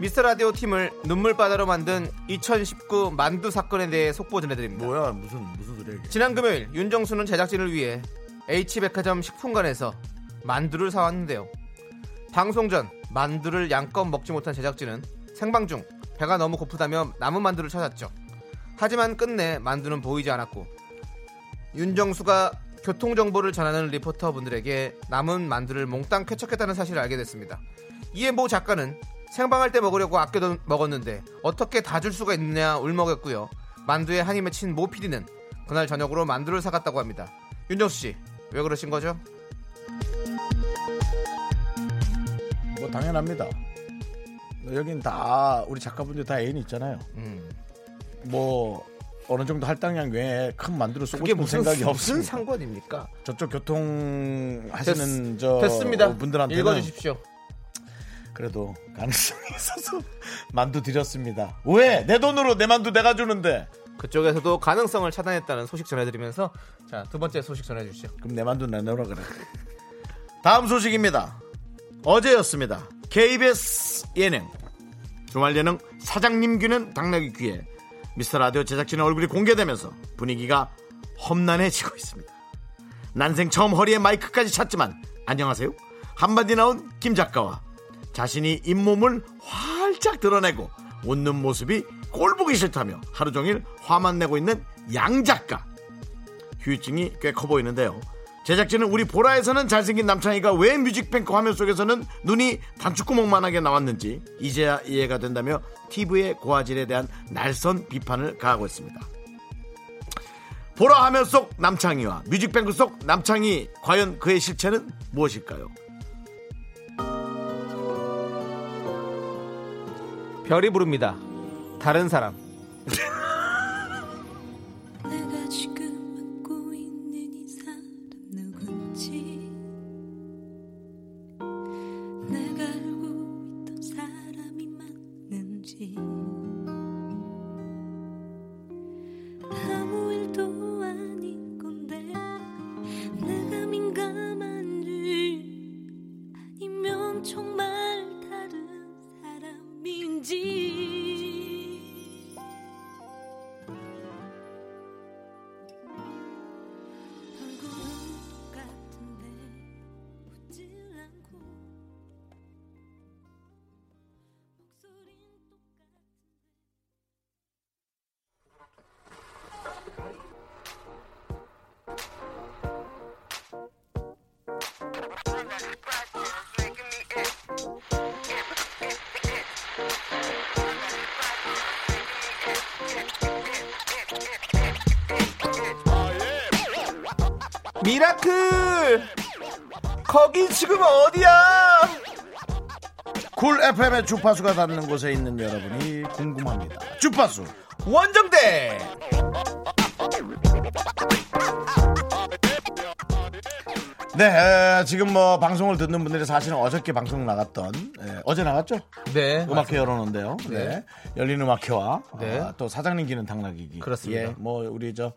미스터 라디오 팀을 눈물바다로 만든 2019 만두 사건에 대해 속보 전해드립니다 뭐야 무슨 무슨 소리야 이게 지난 금요일 윤정수는 제작진을 위해 H백화점 식품관에서 만두를 사왔는데요. 방송 전 만두를 양껏 먹지 못한 제작진은 생방 중 배가 너무 고프다며 남은 만두를 찾았죠. 하지만 끝내 만두는 보이지 않았고 윤정수가 교통 정보를 전하는 리포터분들에게 남은 만두를 몽땅 쾌척했다는 사실을 알게 됐습니다. 이에 모 작가는 생방할 때 먹으려고 아껴 먹었는데 어떻게 다 줄 수가 있느냐 울먹였고요. 만두에 한이 맺힌 모 PD는 그날 저녁으로 만두를 사갔다고 합니다. 윤정수 씨, 왜 그러신 거죠? 뭐 당연합니다 여긴 다 우리 작가분들 다 애인 있잖아요 음. 뭐 어느 정도 할당량 외에 큰 만두를 쏘고 싶은 무슨 생각이 무슨 없습니다 상관입니까? 저쪽 교통 하시는 저 됐습니다. 분들한테는 읽어주십시오. 그래도 가능성이 있어서 만두 드렸습니다 왜 내 돈으로 내 만두 내가 주는데 그쪽에서도 가능성을 차단했다는 소식 전해드리면서 자 두 번째 소식 전해주시죠. 그럼 내 만두 내놓으라 그래. 다음 소식입니다. 어제였습니다. KBS 예능 주말 예능 사장님 귀는 당나귀 귀에 미스터 라디오 제작진의 얼굴이 공개되면서 분위기가 험난해지고 있습니다. 난생 처음 허리에 마이크까지 찼지만 안녕하세요. 한마디 나온 김 작가와 자신이 잇몸을 활짝 드러내고 웃는 모습이 꼴보기 싫다며 하루 종일 화만 내고 있는 양 작가. 후유증이 꽤 커 보이는데요. 제작진은 우리 보라에서는 잘생긴 남창희가 왜 뮤직뱅크 화면 속에서는 눈이 단추구멍만하게 나왔는지 이제야 이해가 된다며 TV의 고화질에 대한 날선 비판을 가하고 있습니다. 보라 화면 속 남창희와 뮤직뱅크 속 남창희 과연 그의 실체는 무엇일까요? 별이 부릅니다. 다른 사람. 미라클! 거기 지금 어디야? 쿨 FM의 주파수가 닿는 곳에 있는 여러분이 궁금합니다. 주파수 원정대! 네, 에, 지금 뭐 방송을 듣는 분들이 사실은 어저께 방송 나갔던 에, 어제 나갔죠? 네. 음악회 열어놓은데요. 네. 열린 음악회와 네. 아, 또 사장님 기는 당나귀 귀. 그렇습니다. 예, 뭐 우리 저 어,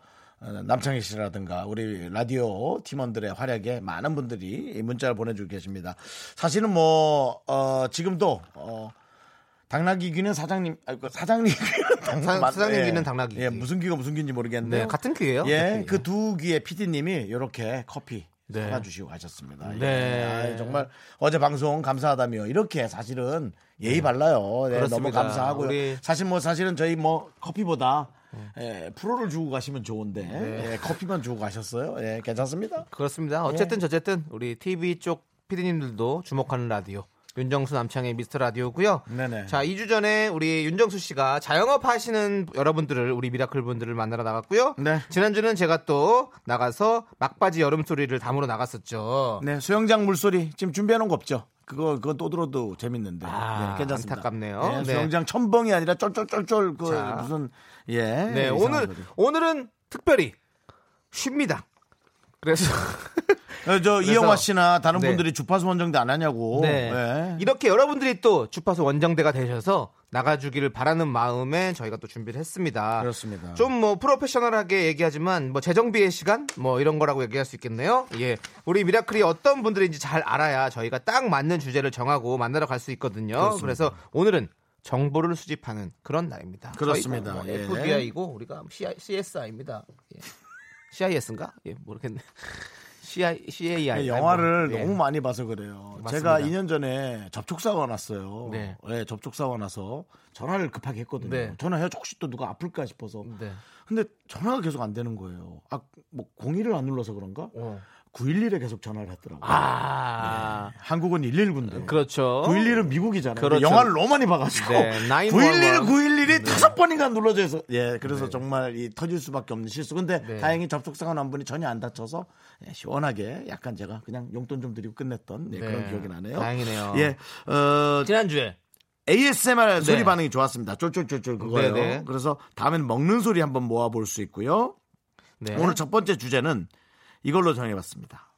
남창희 씨라든가 우리 라디오 팀원들의 활약에 많은 분들이 이 문자를 보내주고 계십니다. 사실은 뭐 어, 지금도 어, 당나귀 귀는 사장님, 아, 그 사장님 귀는 당- 사- 맞- 사장님 예. 귀는 당나귀 예, 귀. 무슨 귀가 무슨 귀인지 모르겠는데. 네, 같은 귀예요. 예. 그 두 귀의 PD님이 이렇게 커피 네. 사다 주시고 가셨습니다. 예. 네. 아이, 정말 어제 방송 감사하다며 이렇게 사실은 예의 발라요. 네, 너무. 감사하고요. 우리- 사실 뭐 사실은 저희 뭐 커피보다 예, 프로를 주고 가시면 좋은데 예, 커피만 주고 가셨어요. 예, 괜찮습니다. 그렇습니다. 어쨌든 저쨌든 우리 TV 쪽 PD님들도 주목하는 라디오. 윤정수 남창희의 미스터 라디오고요. 네네. 자, 2주 전에 우리 윤정수 씨가 자영업 하시는 여러분들을 우리 미라클 분들을 만나러 나갔고요. 네. 지난주는 제가 또 나가서 막바지 여름 소리를 담으러 나갔었죠. 네, 수영장 물소리 지금 준비해 놓은 거 없죠? 그거 그거 또 들어도 재밌는데 아, 네, 괜찮습니다. 안타깝네요. 네, 네. 수영장 첨벙이 아니라 쫄쫄쫄쫄 그 자. 무슨 예. 네, 오늘 소리. 오늘은 특별히 쉽니다. 그래서 어, 저 이영화 씨나 다른 네. 분들이 주파수 원정대 안 하냐고. 네. 예. 이렇게 여러분들이 또 주파수 원정대가 되셔서 나가주기를 바라는 마음에 저희가 또 준비를 했습니다. 그렇습니다. 좀 뭐 프로페셔널하게 얘기하지만 뭐 재정비의 시간 뭐 이런 거라고 얘기할 수 있겠네요. 예, 우리 미라클이 어떤 분들인지 잘 알아야 저희가 딱 맞는 주제를 정하고 만나러 갈 수 있거든요. 그렇습니다. 그래서 오늘은 정보를 수집하는 그런 날입니다. 그렇습니다. 뭐 예. FBI고 우리가 CSI입니다. 예. CIS인가? 예, 모르겠네. CI, CAI. 영화를 뭐, 예. 너무 많이 봐서 그래요. 맞습니다. 제가 2년 전에 접촉사고가 났어요. 네. 네. 접촉사고가 나서 전화를 급하게 했거든요. 네. 전화해서 혹시 또 누가 아플까 싶어서. 네. 근데 전화가 계속 안 되는 거예요. 아, 뭐 01을 안 눌러서 그런가? 어. 911에 계속 전화를 했더라고요. 아, 한국은 119인데. 그렇죠. 911은 미국이잖아요. 그렇죠. 영화를 너무 많이 봐가지고 네, 911, 911. 911이 다섯 번인가 눌러져 있어. 예, 그래서 정말 이 터질 수밖에 없는 실수. 근데 네. 다행히 접촉사고 난 분이 전혀 안 다쳐서 예, 시원하게 약간 제가 그냥 용돈 좀 드리고 끝냈던 예, 네. 그런 기억이 나네요. 다행이네요. 예, 어, 지난주에 ASMR 소리 네. 반응이 좋았습니다. 쫄쫄쫄쫄 그거예요. 네, 네. 그래서 다음엔 먹는 소리 한번 모아볼 수 있고요. 네. 오늘 첫 번째 주제는 이걸로 정해봤습니다.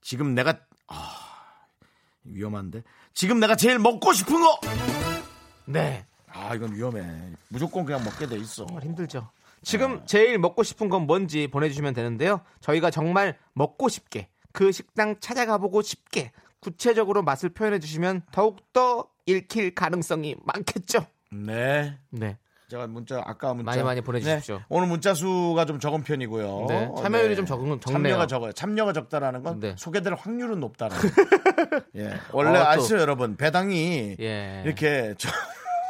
지금 내가 아, 위험한데 지금 내가 제일 먹고 싶은 거. 네. 아 이건 위험해. 무조건 그냥 먹게 돼 있어. 정말 힘들죠. 지금 제일 먹고 싶은 건 뭔지 보내주시면 되는데요. 저희가 정말 먹고 싶게 그 식당 찾아가보고 싶게 구체적으로 맛을 표현해 주시면 더욱 더 읽힐 가능성이 많겠죠. 네. 네. 제가 문자 아까 문자 많이 많이 보내주십시오. 네, 오늘 문자 수가 좀 적은 편이고요. 네, 참여율이 좀 적은- 적네요. 참여가 적어요. 참여가 적다라는 건 네. 소개될 확률은 높다라는. 예. 원래 어, 또. 아시죠 여러분 배당이 예. 이렇게 저,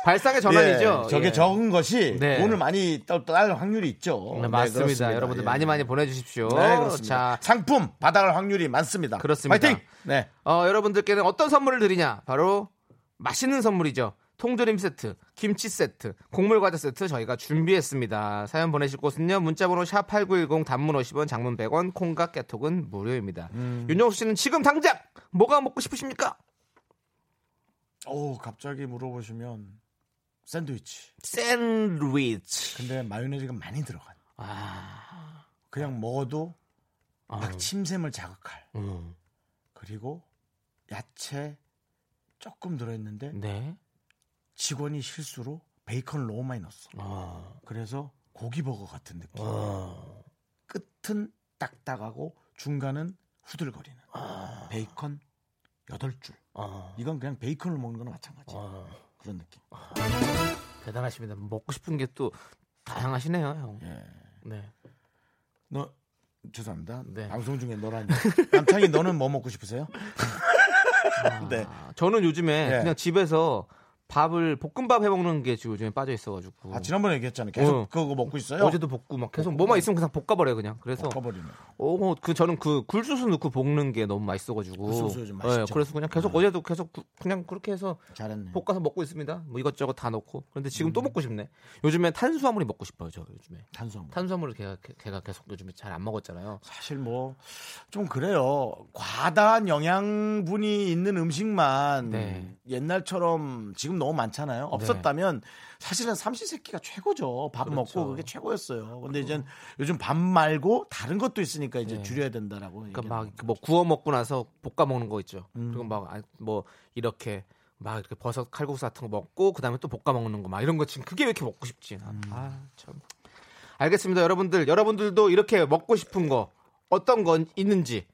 발상의 전환이죠. 예, 저게 예. 적은 것이 네. 오늘 많이 딸, 딸 확률이 있죠. 네, 맞습니다. 그렇습니다. 여러분들 예. 많이 많이 보내주십시오. 네, 그렇습니다. 자, 상품 받아갈 확률이 많습니다. 그렇습니다. 파이팅! 네. 어, 여러분들께는 어떤 선물을 드리냐? 바로 맛있는 선물이죠. 통조림 세트, 김치 세트, 곡물 과자 세트 저희가 준비했습니다. 사연 보내실 곳은요. 문자번호 샵 8910 단문 50원, 장문 100원, 콩과 깨톡은 무료입니다. 음. 윤정수 씨는 지금 당장 뭐가 먹고 싶으십니까? 오, 갑자기 물어보시면 샌드위치. 샌드위치. 근데 마요네즈가 많이 들어가요. 아, 그냥 먹어도 아, 막 침샘을 자극할. 음, 그리고 야채 조금 들어있는데 네. 직원이 실수로 베이컨을 너무 많이 넣었어. 그래서 고기버거 같은 느낌. 끝은 딱딱하고 중간은 후들거리는 베이컨 8줄. 이건 그냥 베이컨을 먹는 거나 마찬가지. 그런 느낌. 대단하십니다. 먹고 싶은 게 또 다양하시네요, 형. 예. 네. 너 죄송합니다. 네. 방송 중에 너라니. 남창이 너는 뭐 먹고 싶으세요? 네. 아, 저는 요즘에 예. 그냥 집에서 밥을 볶음밥 해 먹는 게 지금 요즘에 빠져 있어가지고 아 지난번에 얘기했잖아요. 계속 어. 그거 먹고 있어요. 어제도 볶고 막 계속 뭐만 있으면 그냥 볶아버려요 그냥 그래서 볶아버리네. 어, 그 저는 그 굴소스 넣고 볶는 게 너무 맛있어가지고 굴소스 요즘 맛있죠. 네, 그래서 그냥 계속 어제도 계속 구- 그냥 그렇게 해서 잘했네. 볶아서 먹고 있습니다. 뭐 이것저것 다 넣고 그런데 지금 또 먹고 싶네. 요즘에 탄수화물이 먹고 싶어요. 저 요즘에 탄수화물. 탄수화물을 걔가, 걔가 계속 요즘에 잘 안 먹었잖아요. 사실 뭐 좀 그래요. 과다한 영양분이 있는 음식만 네. 옛날처럼 지금 너무 많잖아요. 없었다면 사실은 삼시세끼가 최고죠. 밥 그렇죠. 먹고 그게 최고였어요. 근데 이제 요즘 밥 말고 다른 것도 있으니까 이제 줄여야 된다라고. 그러니까 막. 뭐 구워 먹고 나서 볶아 먹는 거 있죠. 음. 그리고 막 뭐 이렇게 막 이렇게 버섯 칼국수 같은 거 먹고 그다음에 또 볶아 먹는 거 막 이런 거 지금 그게 왜 이렇게 먹고 싶지? 난. 음. 아 참. 알겠습니다, 여러분들. 여러분들도 이렇게 먹고 싶은 거 어떤 건 있는지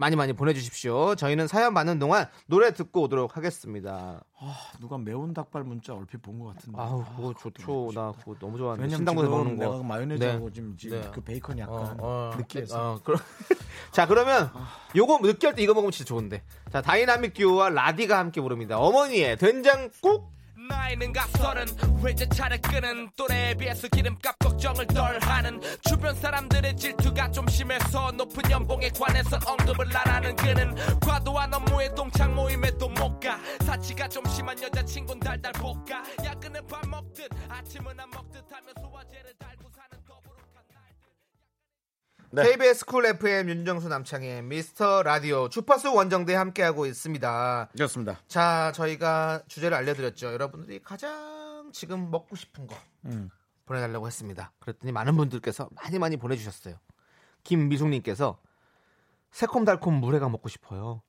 많이 많이 보내주십시오. 저희는 사연 받는 동안 노래 듣고 오도록 하겠습니다. 아, 누가 매운 닭발 문자 얼핏 본 것 같은데. 아우 아, 그거 좋죠. 나 그거 너무 좋아하는데 왜냐면 신당동에 지금 먹는 내가 거. 마요네즈하고 네. 지금, 지금 네. 그 베이컨이 약간 어, 어, 느끼해서 어, 그럼 자 그러면 요거 느끼할 때 이거 먹으면 진짜 좋은데 자 다이나믹 듀오와 라디가 함께 부릅니다 어머니의 된장국 나이는 갓 서른 외제차를 끄는 또래에 비해서 기름값 걱정을 덜 하는 주변 사람들의 질투가 좀 심해서 높은 연봉에 관해서 언급을 안 하는 그는 과도한 업무에 동창 모임에도 못 가. 사치가 좀 심한 여자친구는 달달 볶아. 야근은 밥 먹듯 아침은 안 먹듯 하며 소화제를 달 네. KBS 쿨 FM 윤정수 남창희의 미스터 라디오 주파수 원정대 함께하고 있습니다 그렇습니다. 자 저희가 주제를 알려드렸죠 여러분들이 가장 지금 먹고 싶은 거 음. 보내달라고 했습니다 그랬더니 많은 분들께서 많이 많이 보내주셨어요 김미숙님께서 새콤달콤 물회가 먹고 싶어요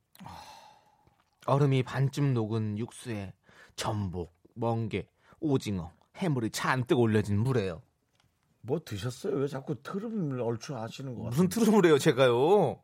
얼음이 반쯤 녹은 육수에 전복, 멍게, 오징어, 해물이 잔뜩 올려진 물회요 뭐 드셨어요? 왜 자꾸 트름을 얼추 하시는 거 같아요? 무슨 트루물회요 제가요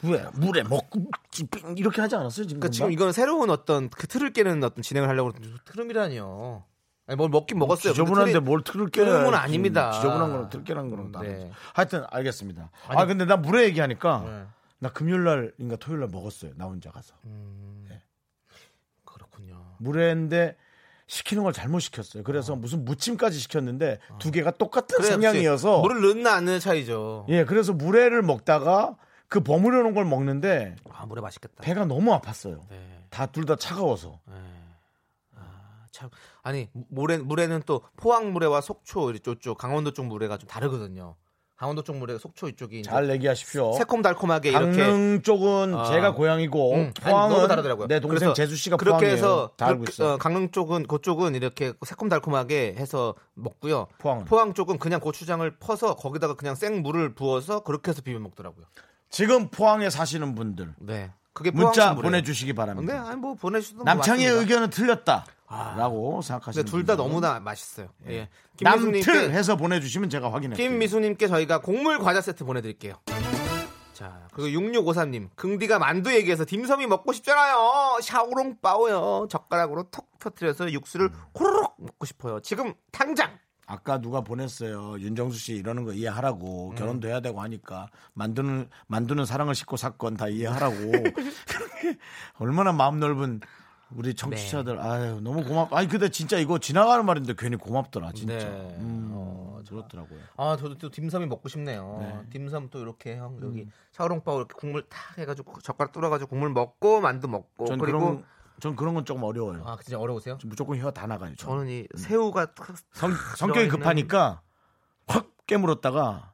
물에 물에 먹고 빙 이렇게 하지 않았어요 지금? 그러니까 지금 이거는 새로운 어떤 그 틀을 깨는 어떤 진행을 하려고 트름이라니요 아니 뭘 먹긴 먹었어요 근데 지저분한데 틀이- 뭘 틀을 깨? 트름은 아닙니다. 지저분한 거는 틀 깨는 거는 네. 다르죠. 하여튼 알겠습니다. 아 아니- 근데 나 물에 얘기하니까 네. 나 금요일 날인가 토요일 날 먹었어요. 나 혼자 가서 음, 네. 그렇군요 물회인데 시키는 걸 잘못 시켰어요. 그래서 무슨 무침까지 시켰는데 두 개가 똑같은 그래, 성향이어서 물을 넣나 안 넣는 차이죠 예 그래서 물회를 먹다가 그 버무려 놓은 걸 먹는데 아 물회 맛있겠다 배가 너무 아팠어요. 네. 다둘다 차가워서. 네. 아, 참 아니 물에 물에는 또 포항 물회와 속초 이쪽 강원도 쪽 물회가 좀 다르거든요. 강원도 쪽 물회 속초 이쪽이 잘 얘기하십시오. 새콤달콤하게 이렇게 강릉 쪽은 아. 제가 고향이고 음, 아니, 포항은 너무 다르더라고요. 내 동생 재수 씨가 그렇게 포항이에요. 해서 다 알고. 어, 강릉 쪽은 그쪽은 이렇게 새콤달콤하게 해서 먹고요. 포항은. 포항 쪽은 그냥 고추장을 퍼서 거기다가 그냥 생 물을 부어서 그렇게 해서 비벼 먹더라고요. 지금 포항에 사시는 분들 네. 그게 문자. 보내주시기 바랍니다. 아니 뭐 보내주셔도 남창의 뭐. 의견은 틀렸다라고 생각하시는 근데 둘다 분들은 너무나 맛있어요. 예. 남틀 김미수님께 해서 보내주시면 제가 확인할게요. 김미수님께 저희가 곡물 과자 세트 보내드릴게요. 자, 그리고 6653님, 긍디가 만두 얘기해서 딤섬이 먹고 싶잖아요. 샤오롱 빠오요. 젓가락으로 톡 터트려서 육수를 음. 호로록 먹고 싶어요. 지금 당장. 아까 누가 보냈어요. 윤정수 씨 이러는 거 이해하라고 음. 결혼도 해야 되고 하니까 만두는 만두는 사랑을 싣고 사건 다 이해하라고 얼마나 마음 넓은 우리 청취자들 네. 아유 너무 고맙. 아니 근데 진짜 이거 지나가는 말인데 괜히 고맙더라 진짜. 네. 음, 어, 저- 그렇더라고요. 아, 저도 또 딤섬이 먹고 싶네요. 네. 딤섬 또 이렇게 형 음. 여기 샤오롱 빠오 이렇게 국물 탁 해가지고 젓가락 뚫어가지고 국물 먹고 만두 먹고 전 그리고 그런 전 그런 건 조금 어려워요. 아, 진짜 어려우세요? 무조건 혀 다 나가요. 저는. 저는 이 새우가 탁 성, 성격이 들어있는- 급하니까 확 깨물었다가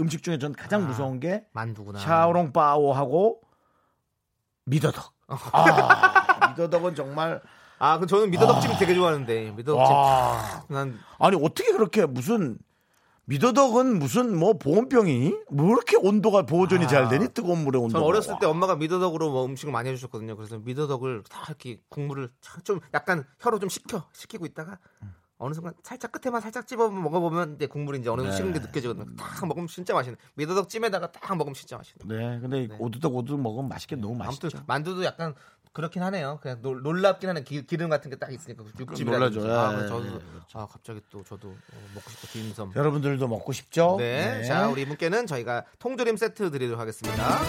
음식 중에 전 가장 아. 무서운 게 만두구나. 샤오롱 빠오하고 미더덕. 아, 미더덕은 정말 아, 그 저는 미더덕찜 되게 좋아하는데 미더덕찜 와. 난 아니 어떻게 그렇게 무슨 미더덕은 무슨 뭐 보온병이 뭐 이렇게 온도가 보존이 잘 되니 뜨거운 물에 온도. 전 어렸을 때 엄마가 미더덕으로 뭐 음식을 많이 해주셨거든요. 그래서 미더덕을 다 이렇게 국물을 참- 좀 약간 혀로 좀 식혀 식히고 있다가 어느 순간 살짝 끝에만 살짝 집어 먹어보면 이제 국물이 이제 어느 정도 네. 식은 게 느껴지거든요. 딱 먹으면 진짜 맛있는. 미더덕 찜에다가 딱 먹으면 진짜 맛있는. 네, 근데 네. 오두덕 오두덕 먹으면 맛있게 너무 맛있죠. 아무튼 만두도 약간 그렇긴 하네요. 그냥 놀, 놀랍긴 하네. 기, 름 같은 게 딱 있으니까 육즙이 놀라죠. 아, 예, 저도 예, 그렇죠. 아 갑자기 또 저도 어, 먹고 싶어 딤섬. 여러분들도 먹고 싶죠? 네. 자, 우리 이분께는 저희가 통조림 세트 드리도록 하겠습니다.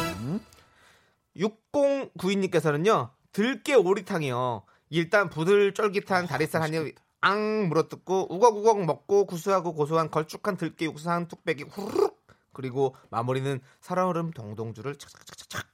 6092님께서는요, 들깨 오리탕이요. 일단 부들 쫄깃한 다리살 한입 앙 물어뜯고 우걱우걱 먹고 구수하고 고소한 걸쭉한 들깨 육수 한 뚝배기 후루룩 그리고 마무리는 살아오름 동동주를 착착착착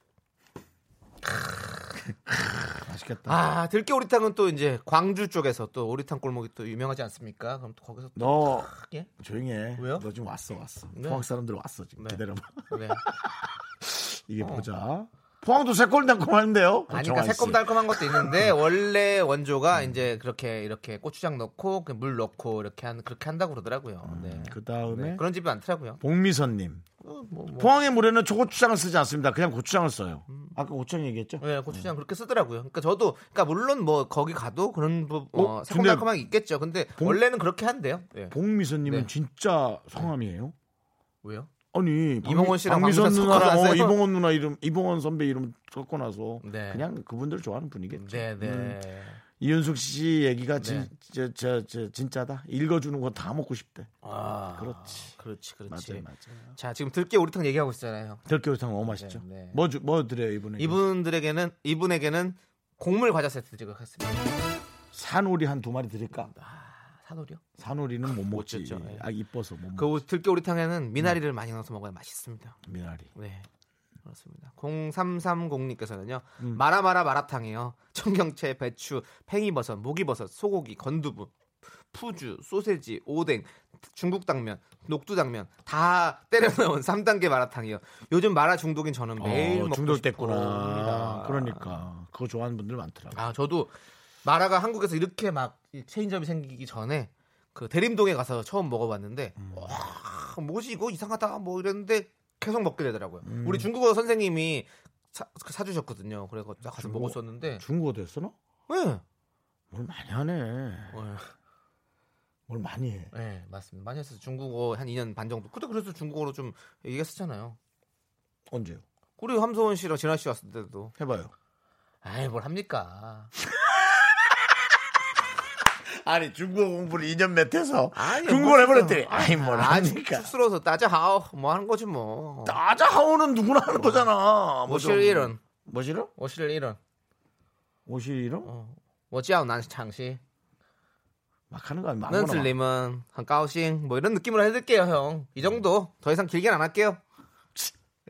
맛있겠다. 아 들깨 오리탕은 또 이제 광주 쪽에서 또 오리탕 골목이 또 유명하지 않습니까? 그럼 또 거기서 또너 예? 조용히 해. 왜요? 너 지금 왔어, 왔어. 네. 포항 사람들 왔어 지금. 네. 기다려봐. 네. 이게 보자. 포항도 새콤달콤한데요. 아니, 정화 그러니까 씨. 새콤달콤한 것도 있는데 원래 원조가 이제 그렇게 이렇게 고추장 넣고 그물 넣고 이렇게 한 그렇게 한다고 그러더라고요. 네. 그 다음에 네, 그런 집이 많더라고요. 복미선님. 어, 뭐, 뭐. 포항의 물에는 초고추장을 쓰지 않습니다. 그냥 고추장을 써요. 아까 고추장 얘기했죠? 네, 고추장 그렇게 쓰더라고요. 그러니까 저도 그러니까 물론 뭐 거기 가도 그런 부, 어, 어, 새콤달콤한 게 있겠죠. 근데 봉- 원래는 그렇게 한대요. 네. 복미선님은 네. 진짜 성함이에요? 왜요? 아니 이봉원 씨랑 박미선 누나랑 어? 이봉원 누나 이름 이봉원 선배 이름 섞고 나서 네. 그냥 그분들 좋아하는 분이겠죠. 네, 네. 음. 이윤숙 씨 얘기가 네. 진, 저, 저, 저, 진짜다. 읽어주는 거 다 먹고 싶대. 아, 그렇지. 그렇지, 그렇지. 맞아요, 맞아요. 자, 지금 들깨 오리탕 얘기하고 있잖아요. 들깨우탕 너무 맛있죠. 네, 네. 뭐, 주, 뭐 드려요 이분은? 이분들에게는 이분에게는 곡물 과자 세트 지급했습니다. 산오리 한 두 마리 드릴까? 사돌이요? 산오리는 못 먹지. 줬죠, 예. 아 이뻐서 못 먹. 그 들깨 오리탕에는 미나리를 많이 넣어서 먹어야 맛있습니다. 미나리. 네. 그렇습니다. 0330님께서는요. 음. 마라마라 마라탕이요. 청경채, 배추, 팽이버섯, 목이버섯, 소고기, 건두부, 푸주, 소세지, 오뎅, 중국 당면, 녹두 당면 다 때려 넣은 3단계 마라탕이요. 요즘 마라 중독인 저는 매일 어, 먹고 중독됐구나. 그러니까 그거 좋아하는 분들 많더라고. 아, 저도 마라가 한국에서 이렇게 막이 체인점이 생기기 전에 그 대림동에 가서 처음 먹어봤는데 음. 와 뭐지 이거 이상하다 뭐 이랬는데 계속 먹게 되더라고요. 음. 우리 중국어 선생님이 사, 사주셨거든요. 그래서 가서 중국어? 먹었었는데 중국어 됐어 너? 네. 뭘 많이 하네. 네. 뭘 많이 해. 네, 맞습니다. 많이 했어요. 중국어 한 2년 반 정도. 그때 그래서 중국어로 좀 얘기했었잖아요. 언제요? 우리 함소원 씨랑 진아 씨 왔을 때도 해봐요. 아이 뭘 합니까? 아니 중국어 공부를 2년 몇해서 뭐 중국어를 해버렸더니 뭐 아니 뭐라니까. 쑥스러워서 따자하오 아, 뭐 하는 거지 뭐. 따자하오는 누구나 하는 뭐. 거잖아. 오실일은. 뭐시로? 오실일은. 오실일은? 뭐지야 난 장시 막 하는 거 아니면 는슬림은 한가우싱 뭐 이런 느낌으로 해드릴게요 형. 이 정도 더 이상 길게는 안 할게요.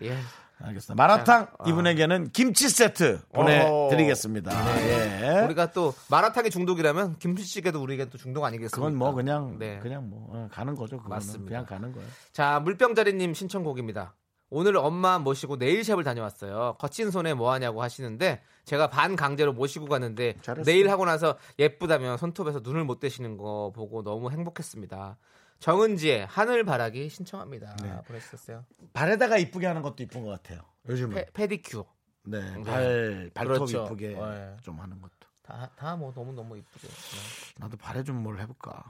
예. 알겠습니다. 마라탕 아. 이분에게는 김치 세트 보내드리겠습니다. 예. 우리가 또 마라탕이 중독이라면 김치찌개도 우리에게 또 중독 아니겠습니까? 그건 뭐 그냥 네. 그냥 뭐 어, 가는 거죠. 그거는 맞습니다. 그냥 가는 거예요. 자 물병자리님 신청곡입니다. 오늘 엄마 모시고 네일샵을 다녀왔어요. 거친 손에 뭐 하냐고 하시는데 제가 반 강제로 모시고 갔는데 잘했어요. 네일 하고 나서 예쁘다며 손톱에서 눈을 못 떼시는 거 보고 너무 행복했습니다. 정은지의 하늘바라기 신청합니다. 네. 보내주셨어요. 발에다가 이쁘게 하는 것도 이쁜 것 같아요. 요즘은 페, 페디큐어 네, 네. 발 발톱 그렇죠. 이쁘게 네. 좀 하는 것도. 다뭐 너무 너무 이쁘죠. 네. 나도 발에 좀 뭘 해볼까.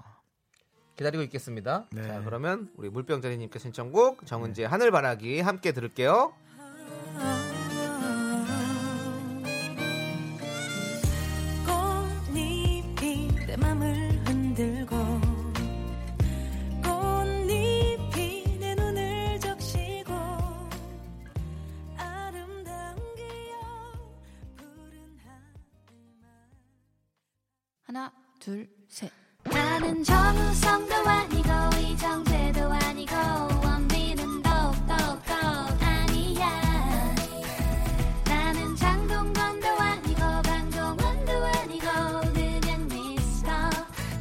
기다리고 있겠습니다. 네. 자 그러면 우리 물병자리님께 신청곡 정은지의 하늘바라기 함께 들을게요. 하나, 둘, 셋. 나는 정우성도 아니고 이정재도 아니고 원빈은 더욱더 아니야 나는 장동건도 아니고 강동원도 아니고 그냥 미스터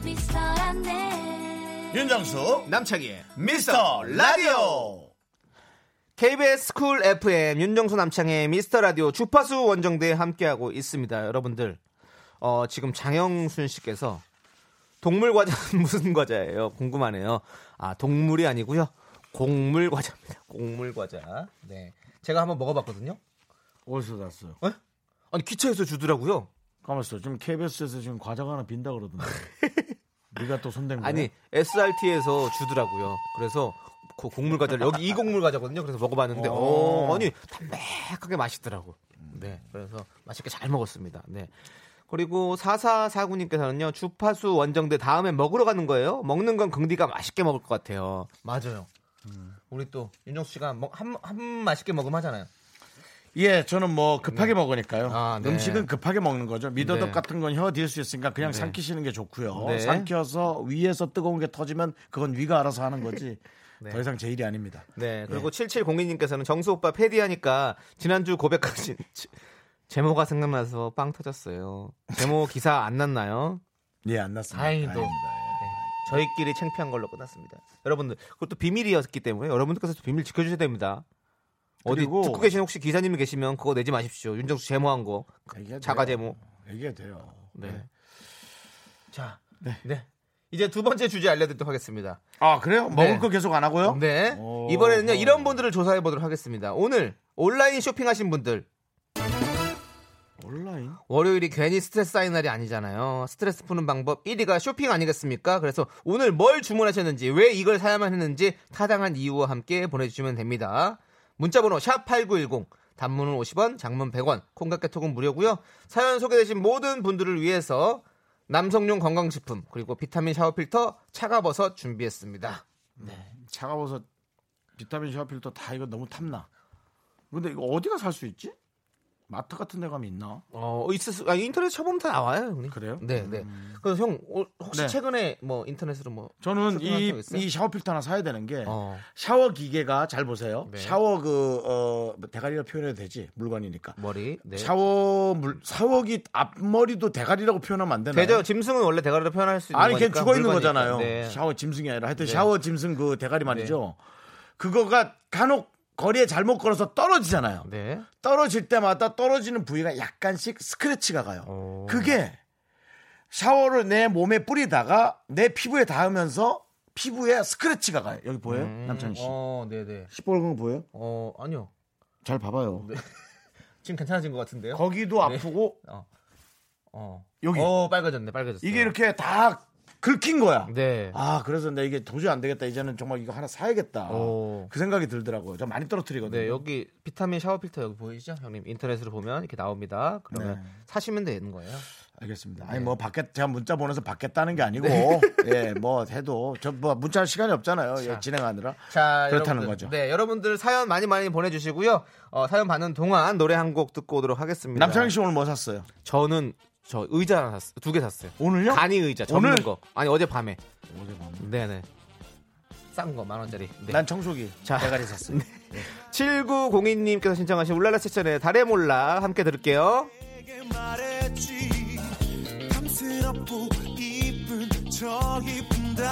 미스터란데 윤정수 남창희의 미스터 라디오. KBS 쿨 FM 윤정수 남창희의 미스터 라디오 주파수 원정대 함께하고 있습니다. 여러분들 어, 지금 장영순 씨께서 동물 과자는 무슨 과자예요? 궁금하네요. 아, 동물이 아니고요. 곡물 과자입니다. 곡물 과자. 네. 제가 한번 먹어봤거든요. 어디서 났어요? 에? 아니, 기차에서 주더라고요. 가만있어. 지금 KBS에서 지금 과자가 하나 빈다 그러던데. 네가 또 손댄 거야? 아니, SRT에서 주더라고요. 그래서 그 곡물 과자를 여기 이 곡물 과자거든요. 그래서 먹어봤는데, 어. 어, 아니, 담백하게 맛있더라고. 네. 그래서 맛있게 잘 먹었습니다. 네. 그리고 4449님께서는요, 주파수 원정대 다음에 먹으러 가는 거예요? 먹는 건 긍디가 맛있게 먹을 것 같아요. 맞아요. 우리 또 윤정수 씨가 먹- 한, 한 맛있게 먹으면 하잖아요. 예, 저는 뭐 급하게 먹으니까요. 아, 네. 음식은 급하게 먹는 거죠. 미더덕 네. 같은 건혀딜수 있으니까 그냥 네. 삼키시는 게 좋고요. 네. 삼켜서 위에서 뜨거운 게 터지면 그건 위가 알아서 하는 거지. 네. 더 이상 제 일이 아닙니다. 네. 그리고 7702님께서는 정수 오빠 패디하니까 지난주 고백하신 제- 제모가 생각나서 빵 터졌어요. 제모 기사 안 났나요? 예, 안 났습니다. 다행히도. 다행입니다. 네. 저희끼리 창피한 걸로 끝났습니다. 여러분들 그것도 비밀이었기 때문에 여러분들께서 비밀 지켜주셔야 됩니다. 어디 듣고 계신 혹시 기사님이 계시면 그거 내지 마십시오. 윤정수 제모한 거 자가 돼요. 제모. 얘기해도 돼요. 네. 자, 네. 이제 두 번째 주제 알려드리도록 하겠습니다. 아, 그래요? 먹을 네. 거 계속 안 하고요? 네. 오. 이번에는요 이런 분들을 조사해 보도록 하겠습니다. 오늘 온라인 쇼핑하신 분들 온라인? 월요일이 괜히 스트레스 쌓인 날이 아니잖아요. 스트레스 푸는 방법 1위가 쇼핑 아니겠습니까? 그래서 오늘 뭘 주문하셨는지, 왜 이걸 사야만 했는지 타당한 이유와 함께 보내주시면 됩니다. 문자번호 샵8910, 단문은 50원, 장문 100원, 콩깍개톡은 무료고요. 사연 소개되신 모든 분들을 위해서 남성용 건강식품, 그리고 비타민 샤워 필터, 차가버섯 준비했습니다. 차가버섯 비타민 샤워 필터 다 이거 너무 탐나. 근데 이거 어디가 살 수 있지? 마트 같은 데 가면 있나? 어, 있을 수, 아, 인터넷 쳐보면 다 나와요, 형님. 그래요? 네, 네. 그래서 형, 어, 혹시 네. 최근에 뭐 인터넷으로 뭐. 저는 이? 이 샤워 필터 하나 사야 되는 게 어. 샤워 기계가 잘 보세요. 네. 샤워 그 어, 대가리가 표현해도 되지 물건이니까. 머리. 네. 샤워 물 샤워기 앞머리도 대가리라고 표현하면 안 되나요? 되죠. 짐승은 원래 대가리로 표현할 수 있는 아니 걔 죽어 있는. 거잖아요. 네. 샤워 짐승이 아니라 하여튼 네. 샤워 짐승 그 대가리 말이죠. 그거가 간혹 거리에 잘못 걸어서 떨어지잖아요. 네. 떨어질 때마다 떨어지는 부위가 약간씩 스크래치가 가요. 오. 그게 샤워를 내 몸에 뿌리다가 내 피부에 닿으면서 피부에 스크래치가 가요. 여기 보여요? 음, 남창희 씨. 어, 네, 네. 시뻘건 거 보여요? 어, 아니요. 잘 봐봐요. 지금 괜찮아진 것 같은데요? 거기도 네. 아프고 어. 어. 여기. 어, 빨개졌네. 빨개졌어. 이게 이렇게 다 긁힌 거야. 네. 아 그래서 내 이게 도저히 안 되겠다. 이제는 정말 이거 하나 사야겠다. 오. 그 생각이 들더라고요. 저 많이 떨어뜨리거든요. 네, 여기 비타민 샤워 필터 여기 보이시죠? 형님 인터넷으로 보면 이렇게 나옵니다. 그러면 네. 사시면 되는 거예요. 알겠습니다. 네. 아니 뭐 받겠 제가 문자 보내서 받겠다는 게 아니고 예뭐 해도 저 뭐 문자 시간이 없잖아요. 예, 진행하느라 자, 그렇다는 여러분들, 거죠. 네, 여러분들 사연 많이 많이 보내주시고요. 어, 사연 받는 동안 노래 한 곡 듣고 오도록 하겠습니다. 남창희 씨 오늘 뭐 샀어요? 저는 저 의자 하나 샀어요. 두 개 샀어요. 오늘요? 간이 의자 접는 오늘? 거. 아니 어제 밤에. 어제 밤에. 네네. 싼 거 만 원짜리. 네. 난 청소기 자. 대가리 샀어요. 7902님께서 신청하신 울랄라 세션의 달의 몰라 함께 들을게요. 말했지 탐스럽고 이쁜 저 이쁜 달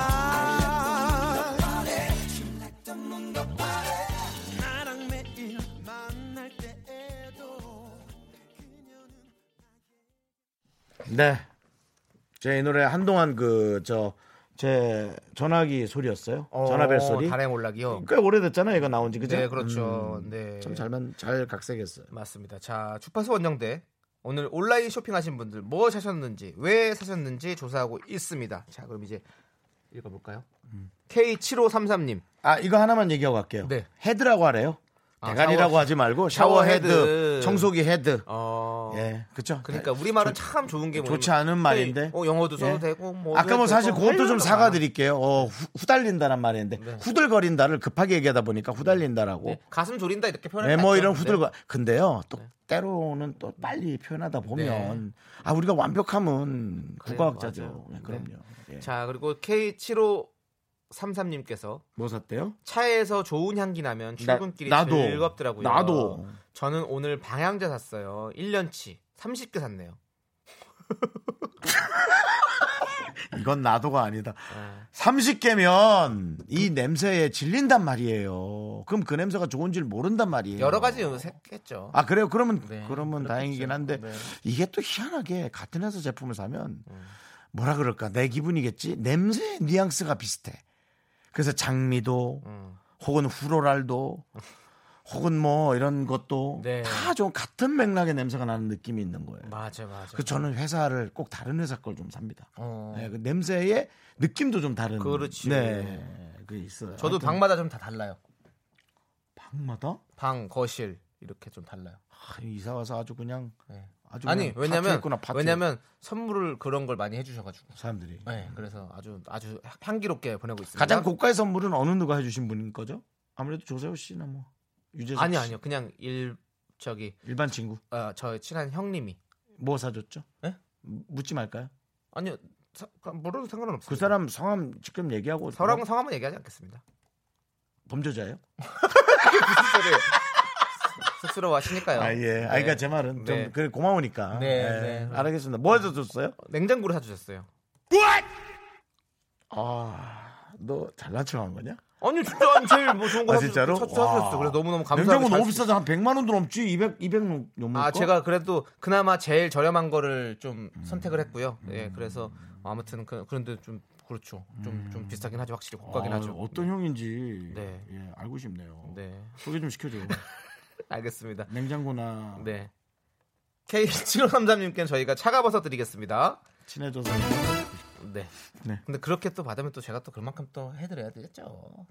네. 제 이 노래 한동안 그 저 제 전화기 소리였어요. 전화벨 소리. 달의 몰락이요. 꽤 오래됐잖아요. 이거 나온 지 그죠? 네, 그렇죠. 음, 네. 참 잘만 잘 각색했어요. 맞습니다. 자, 주파수 원정대. 오늘 온라인 쇼핑하신 분들 뭐 사셨는지, 왜 사셨는지 조사하고 있습니다. 자, 그럼 이제 읽어볼까요? K7533님. 아 이거 하나만 얘기하고 갈게요. 네. 헤드라고 하래요. 아, 대가리라고 샤워- 하지 말고 샤워 헤드, 헤드. 청소기 헤드. 어. 예, 그렇죠. 그러니까 우리 말은 참 좋은 게 좋지 뭐냐면 않은 말인데. 어, 영어도 써도 예. 되고 뭐 아까 뭐 사실 그것도 좀 사과드릴게요. 어, 후, 후달린다란 말인데 네. 후들거린다를 급하게 얘기하다 보니까 후달린다라고. 네, 가슴 졸인다 이렇게 표현을 네, 뭐. 이런 네. 후들거. 근데요, 또 네. 때로는 또 빨리 표현하다 보면 아 우리가. 맞아요. 네, 그럼요. 예. 자, 그리고 K7533님께서 뭐 샀대요? 차에서 좋은 향기 나면 출근길이 나도. 즐겁더라고요. 나도. 저는 오늘 방향제 샀어요. 1년치 30개 샀네요. 이건 나도가 아니다. 네. 30개면 이 냄새에 질린단 말이에요. 그럼 그 냄새가 좋은지를 모른단 말이에요. 여러 가지 였겠죠. 아 그래요? 그러면 네, 그러면 그렇겠죠. 다행이긴 한데 네. 이게 또 희한하게 같은 회사 제품을 사면 음. 뭐라 그럴까 내 기분이겠지 냄새 뉘앙스가 비슷해. 그래서 장미도 음. 혹은 후로랄도 혹은 뭐 이런 것도 네. 다좀 같은 맥락의 냄새가 나는 느낌이 있는 거예요. 맞아 맞아. 그 저는 회사를 꼭 다른 회사 걸 좀 삽니다. 어. 네, 그 냄새의 느낌도 좀 다른. 그렇지. 네, 그 있어요. 저도 하여튼 방마다 좀 다 달라요. 방마다 방, 거실 이렇게 좀 달라요. 아, 이사 와서 아주 그냥 네. 아주 아니 왜냐면. 왜냐면 선물을 그런 걸 많이 해주셔가지고. 사람들이 네, 그래서 아주 아주 향기롭게 보내고 있습니다. 가장 고가의 선물은 어느 누가 해주신 분인 거죠? 아무래도 조세호 씨나 뭐 유재석 아니 씨. 아니요 그냥 일 저기 일반 친구 어, 저 친한 형님이 뭐 사줬죠? 네? 묻지 말까요? 아니요 사, 물어도 상관은 없어요. 그 사람 성함 직접 얘기하고 서랑 뭐 성함은 얘기하지 않겠습니다. 범죄자예요? 무슨 소리예요? 쑥스러워 하시니까요. 아 예. 아 그러니까 제 말은 좀 네. 그래 고마우니까. 네, 예, 네. 알겠습니다. 뭐 해줬어요? 냉장고를 사주셨어요. 아, 너 잘난 척한 거냐? 아니 진짜 제일 뭐 좋은 거 아, 진짜로? 와. 그래서 너무너무 감사하고 냉장고 잘 너무 쓰- 비싸서 한 100만 원도 넘지 200 200 넘을 아 거? 제가 그래도 그나마 제일 저렴한 거를 좀 음. 선택을 했고요. 예, 그래서 아무튼 그, 그런데 좀 그렇죠. 좀좀 비싸긴 하죠. 확실히 고가긴 아, 하죠. 어떤 형인지 네. 예, 알고 싶네요. 네, 소개 좀 시켜줘. 알겠습니다. 냉장고나 네. K7533님께는 저희가 차가버섯 드리겠습니다. 친해져서 네. 네. 근데 그렇게 또 받으면 또 제가 또 그만큼 또 해드려야 되겠죠.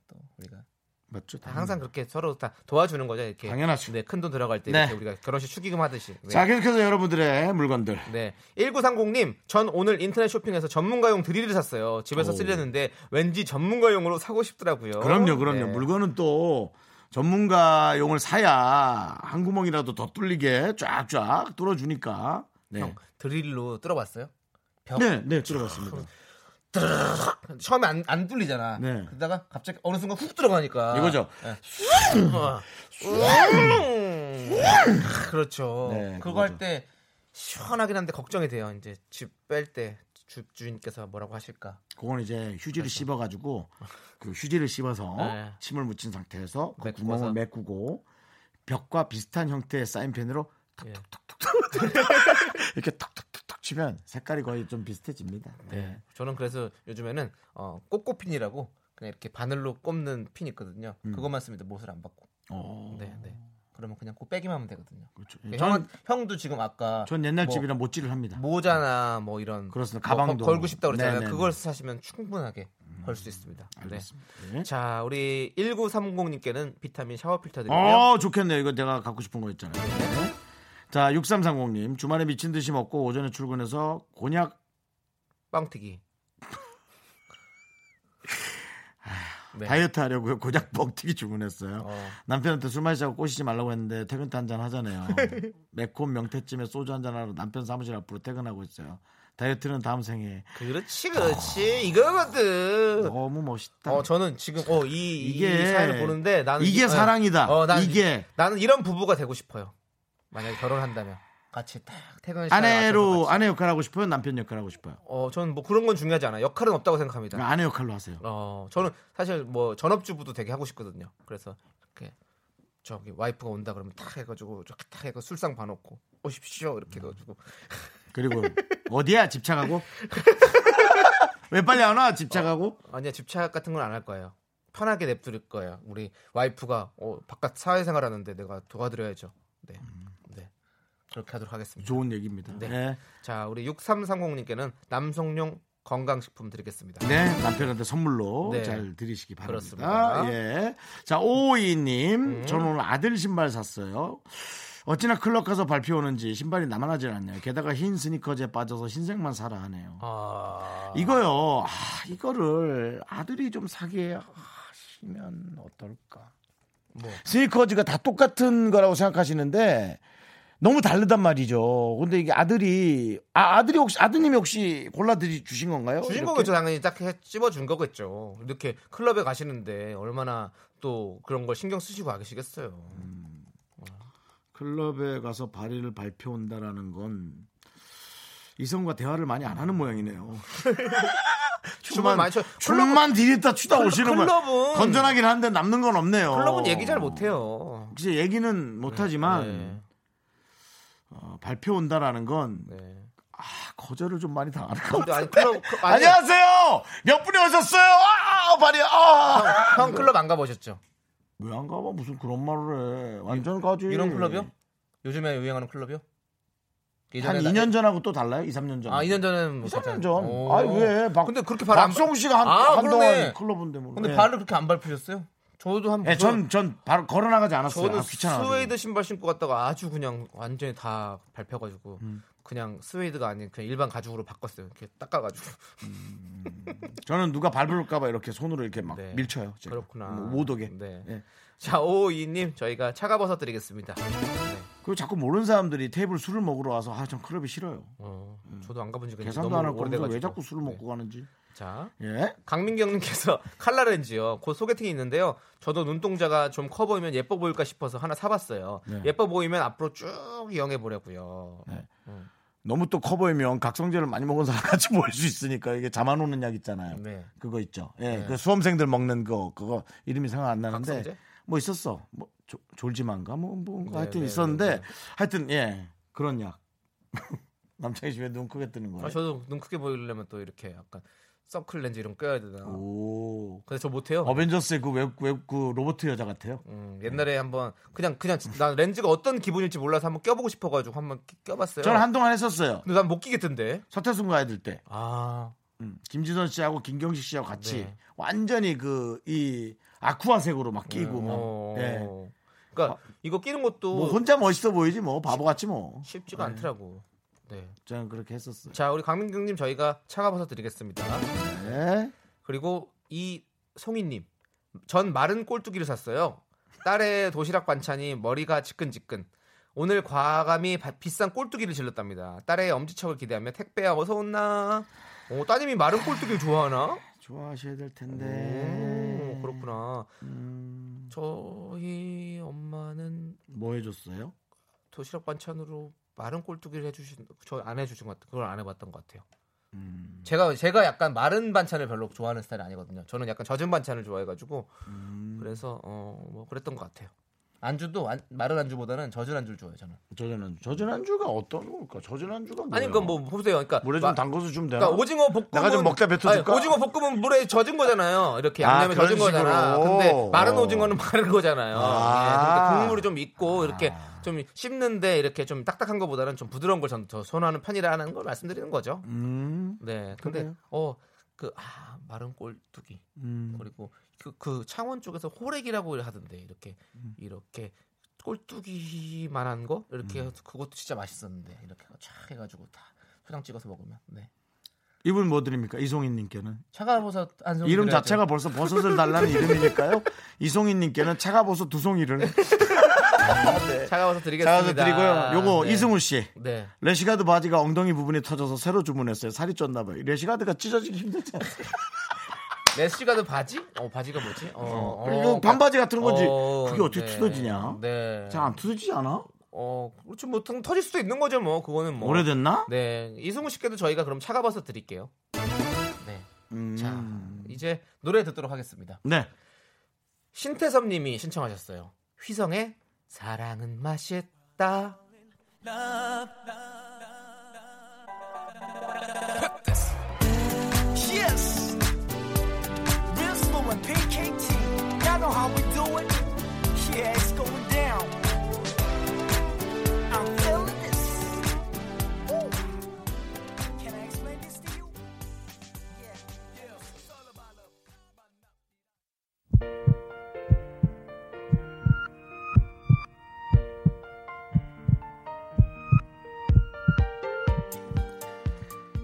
또 우리가 맞죠? 다 항상 그렇게 서로 다 도와주는 거죠. 이렇게. 당연하죠. 네, 큰 돈 들어갈 때 네. 이렇게 우리가 결혼식 축의금 하듯이. 네. 자, 계속해서 여러분들의 물건들. 네. 1930님, 전 오늘 인터넷 쇼핑에서 전문가용 드릴을 샀어요. 집에서 오. 쓰려는데 왠지 전문가용으로 사고 싶더라고요. 그럼요, 그럼요. 네. 물건은 또 전문가용을 사야 한 구멍이라도 더 뚫리게 쫙쫙 뚫어주니까. 네. 형, 드릴로 뚫어봤어요? 벽? 네, 네, 들어봤습니다. 처음에 안, 안 뚫리잖아. 네. 그러다가 갑자기 어느 순간 훅 들어가니까. 이거죠. 네. 그렇죠. 네, 그거. 할 때 시원하긴 한데 걱정이 돼요. 이제 집 뺄 때 주인께서 뭐라고 하실까. 그건 이제 휴지를 씹어가지고 그 휴지를 씹어서 네. 침을 묻힌 상태에서 그 메꾸어서. 구멍을 메꾸고 벽과 비슷한 형태의 사인펜으로 예. 이렇게 톡톡톡톡 치면 색깔이 거의 좀 비슷해집니다. 네. 네. 저는 그래서 요즘에는 어, 꼬꼬핀이라고 그냥 이렇게 바늘로 꼽는 핀 있거든요. 음. 그것만 씁니다. 못을 안 받고. 어, 네, 네. 그러면 그냥 꼭 빼기만 하면 되거든요. 그렇죠. 형, 전, 형도 지금 아까 전 옛날 뭐 집이랑 못질을 합니다. 모자나 뭐 이런 그렇습니다. 뭐 가방도. 걸- 걸고 싶다 그랬잖아요. 네네네. 그걸 사시면 충분하게 걸 수 있습니다. 네. 알겠습니다. 네. 자, 우리 1930님께는 비타민 샤워 필터 드리고요. 어, 좋겠네요. 이거 내가 갖고 싶은 거 있잖아요. 네. 자, 6330님. 주말에 미친 듯이 먹고 오전에 출근해서 곤약 빵튀기. 네. 다이어트 하려고요. 곤약 뻥튀기 주문했어요. 어. 남편한테 술 마시자고 꼬시지 말라고 했는데 퇴근 때 한 잔 하자네요. 매콤 명태찜에 소주 한 잔 하러 남편 사무실 앞으로 퇴근하고 있어요. 다이어트는 다음 생에. 그렇지, 그렇지. 이거거든. 너무 멋있다. 어, 저는 지금 어, 이, 이 이게- 사연을 보는데 나는 이게 이- 사랑이다. 어, 난 이게 나는 이런 부부가 되고 싶어요. 만약에 결혼한다면 같이 딱 퇴근 시간에 아내로. 아내 역할 하고 싶어요. 남편 역할 하고 싶어요. 어, 저는 뭐 그런 건 중요하지 않아요. 역할은 없다고 생각합니다. 그러니까 아내 역할로 하세요. 어, 저는 사실 뭐 전업주부도 되게 하고 싶거든요. 그래서 이렇게 저기 와이프가 온다 그러면 탁 해가지고 탁 해가 술상 봐놓고 오십시오 이렇게 해가지고 그리고 어디야 집착하고? 왜 빨리 안 와? 집착하고? 아니야 집착 같은 건 안 할 거예요. 편하게 냅둘 거예요. 우리 와이프가 어, 바깥 사회생활 하는데 내가 도와드려야죠. 네, 네 그렇게 하도록 하겠습니다. 좋은 얘기입니다. 네. 네. 자, 우리 6330님께는 남성용 건강식품 드리겠습니다. 네, 남편한테 선물로 네. 잘 드리시기 바랍니다. 그렇습니다. 예. 자, 오이님, 음. 저는 오늘 아들 신발 샀어요. 어찌나 클럽 가서 발표 오는지 신발이 남아나질 않네요. 게다가 흰 스니커즈에 빠져서 흰색만 사라 하네요. 아, 이거요, 아, 이거를 아들이 좀 사게 하시면 어떨까? 뭐 스니커즈가 다 똑같은 거라고 생각하시는데 너무 다르단 말이죠. 근데 이게 아들이 아 아들이 혹시 아드님이 혹시 골라 주신 건가요? 주신 이렇게? 거겠죠 당연히 딱 해- 찝어 준 거겠죠. 이렇게 클럽에 가시는데 얼마나 또 그런 걸 신경 쓰시고 가시겠어요. 클럽에 가서 발의를 발표 온다라는 건 이성과 대화를 많이 안 하는 모양이네요. 춤을 많이 춰. 춤만 디렸다 추다 클럽- 오시는 거 클럽은- 건전하긴 한데 남는 건 없네요. 클럽은 얘기 잘 못해요. 글쎄 얘기는 못하지만 네. 어, 발표 온다라는 건 네. 거절을 좀 많이 당하는 것 같아요. 아니 클럽 그- 아니, 안녕하세요. 몇 분이 오셨어요? 아, 발이 아. 형 클럽 안 가보셨죠? 왜 안 가봐? 무슨 그런 말을 해? 완전 가지. 이런 클럽이요? 요즘에 유행하는 클럽이요? 한 예전에 나- 2년 전하고 또 달라요? 2, 3년 전. 아 2년 전에는 뭐 2, 3년 괜찮- 전. 오. 아니 왜? 박, 근데 그렇게 발 안- 박성우 씨가 한, 아, 한동안 그러네. 클럽인데 뭐. 근데 예. 발을 그렇게 안 밟으셨어요? 저도 한 예, 전, 전 바로 걸어 나가지 않았어요. 저는 아, 귀찮아. 스웨이드 신발 신고 갔다가 아주 그냥 완전히 다 밟혀가지고 음. 그냥 스웨이드가 아닌 그냥 일반 가죽으로 바꿨어요. 이렇게 닦아가지고. 저는 누가 밟을까봐 이렇게 손으로 이렇게 막 네. 밀쳐요. 제가. 그렇구나. 뭐못 오게. 네. 예. 자, 오이님 저희가 차가버섯 드리겠습니다. 네. 그리고 자꾸 모르는 사람들이 테이블 술을 먹으러 와서 아, 전 클럽이 싫어요. 어, 저도 안 가본 이제 계산도 안할 오래돼가지고. 왜 자꾸 술을 네. 먹고 가는지. 자, 예. 강민경님께서 칼라렌즈요. 곧 소개팅이 있는데요. 저도 눈동자가 좀 커 보이면 예뻐 보일까 싶어서 하나 사봤어요. 네. 예뻐 보이면 앞으로 쭉 이용해 보려고요. 네. 너무 또 커 보이면 각성제를 많이 먹은 사람 같이 보일 수 있으니까 이게 잠안 오는 약 있잖아요. 네. 그거 있죠. 예, 네. 그 수험생들 먹는 거 그거 이름이 생각 안 나는데 각성제? 뭐 있었어. 뭐 조- 졸지만가 뭐, 뭐 네, 하여튼 네, 있었는데 네, 네. 하여튼 예 그런 약. 남창희 씨왜 눈 크게 뜨는 거예요? 아, 저도 눈 크게 보이려면 또 이렇게 약간 서클 렌즈 이런 거 껴야 되나. 오. 근데 저 못해요. 어벤져스의 그 웹, 웹, 그 로봇 여자 같아요. 음, 옛날에 한번 그냥 그냥 난 렌즈가 어떤 기분일지 몰라서 한번 껴보고 싶어가지고 한번 끼- 껴봤어요. 저는 한동안 했었어요. 근데 난 못 끼겠던데. 서태순과 아이들 때. 아, 음, 김지선 씨하고 김경식 씨하고 같이 네. 완전히 그 이 아쿠아색으로 막 끼고 막. 어. 예. 그러니까 이거 끼는 것도 뭐 혼자 멋있어 보이지 뭐 바보같이 뭐. 쉽지가 네. 않더라고. 네. 저는 그렇게 했었어요. 자, 우리 강민경님 저희가 차가버섯 드리겠습니다. 네. 그리고 이 송이님, 전 마른 꼴뚜기를 샀어요. 딸의 도시락 반찬이 머리가 지끈지끈. 오늘 과감히 바- 비싼 꼴뚜기를 질렀답니다. 딸의 엄지척을 기대하며 택배야 어서 온나. 오, 따님이 마른 꼴뚜기를 좋아하나? 좋아하셔야 될 오, 텐데. 그렇구나. 음, 저희 엄마는 뭐 해줬어요? 도시락 반찬으로 마른 꼴뚜기를 해주신 저 안 해주신 것 같아요. 그걸 안 해봤던 것 같아요. 음, 제가 제가 약간 마른 반찬을 별로 좋아하는 스타일이 아니거든요. 저는 약간 젖은 반찬을 좋아해가지고 음. 그래서 어 뭐 그랬던 것 같아요. 안주도 안- 마른 안주보다는 젖은 안주를 좋아해요. 저는. 젖은 안주. 젖은 안주가 어떤 걸까? 젖은 안주가 뭐야? 아니 그건 뭐 보세요. 그러니까 물에 좀 마- 담궈서 주면 되나? 그러니까 오징어 볶음은 내가 좀 먹다 뱉어줄까? 아니, 오징어 볶음은 물에 젖은 거잖아요. 이렇게 아, 양념에 그런 젖은 거잖아. 식으로. 근데 마른 오징어는 마른 거잖아요. 아. 예, 그러니까 국물이 좀 있고 이렇게 좀 씹는데 이렇게 좀 딱딱한 것보다는 좀 부드러운 걸전더 선호하는 편이라는 걸 말씀드리는 거죠. 음, 네. 근데 그래요? 어 그 아, 마른 꼴뚜기 음. 그리고 그, 그 창원 쪽에서 호rek이라고 하던데 이렇게 음. 이렇게 꼴뚜기만한 거 이렇게 그것도 진짜 맛있었는데 이렇게 쫙 해가지고 다 초장 찍어서 먹으면 네 이분 뭐 드립니까? 이송이님께는 차가버섯 안성 이름 자체가 벌써 버섯을 달라는 이름이니까요. 이송이님께는 차가버섯 두 송이를 차가버섯 드리겠습니다. 차가버섯 드리고요. 요거 네. 이승우 씨. 네 래시가드 바지가 엉덩이 부분이 터져서 새로 주문했어요. 살이 쪘나 봐요. 래시가드가 찢어지기 힘들지 않아요? 래시가드 바지? 어 바지가 뭐지? 어, 그리고 어, 반바지 같은 건지 어, 그게 어떻게 네. 뜯어지냐? 네. 잘 안 뜯어지지 않아? 어 그렇지 뭐 통- 터질 수도 있는 거죠 뭐 그거는 뭐 오래됐나? 네 이승우 씨께도 저희가 그럼 차가버섯 드릴게요. 네. 음. 자 이제 노래 듣도록 하겠습니다. 네. 신태섭 님이 신청하셨어요. 휘성의 사랑은 맛있다.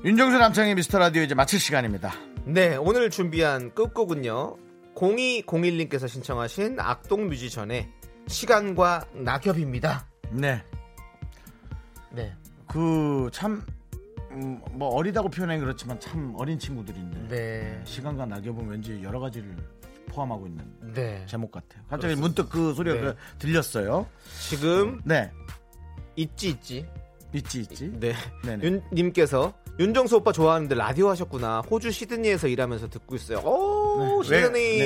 윤정수 남창의 미스터 라디오 이제 마칠 시간입니다. 네 오늘 준비한 끝곡은요. 0201님께서 신청하신 악동 뮤지션의 시간과 낙엽입니다. 네. 네. 그 참 음, 뭐 어리다고 표현하기 그렇지만 참 어린 친구들인데 네. 시간과 낙엽은 왠지 여러 가지를 포함하고 있는 네. 제목 같아요. 갑자기 문득 그 소리가 네. 그 들렸어요. 지금 네. 있지 있지. 있지 있지. 네. 네네. 윤 님께서 윤정수 오빠 좋아하는데 라디오 하셨구나. 호주 시드니에서 일하면서 듣고 있어요. 오, 네, 외- 시드니.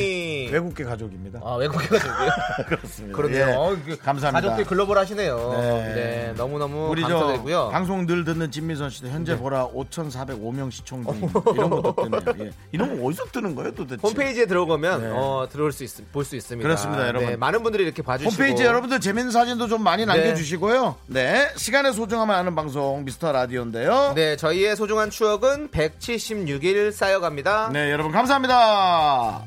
네, 외국계 가족입니다. 아, 외국에 가족이요? 그렇습니다. 그러네요. 예, 어, 그 감사합니다. 가족들 글로벌 하시네요. 네. 네. 너무 너무 우리 저 감사드리고요. 방송 늘 듣는 진미선 씨도 현재 보라 5,405명 시청 중 이런 것도 뜨네요. 예. 이런 거 어디서 뜨는 거예요, 도대체? 홈페이지에 들어가면 네. 어, 들어올 수 있, 볼수 있습니다. 그렇습니다, 여러분. 네, 많은 분들이 이렇게 봐주시고 홈페이지 여러분들 재밌는 사진도 좀 많이 남겨주시고요. 네, 시간의 소중함 을 아는 방송 미스터 라디오인데요. 네, 저희의 소중한 추억은 176일 쌓여갑니다. 네, 여러분 감사합니다.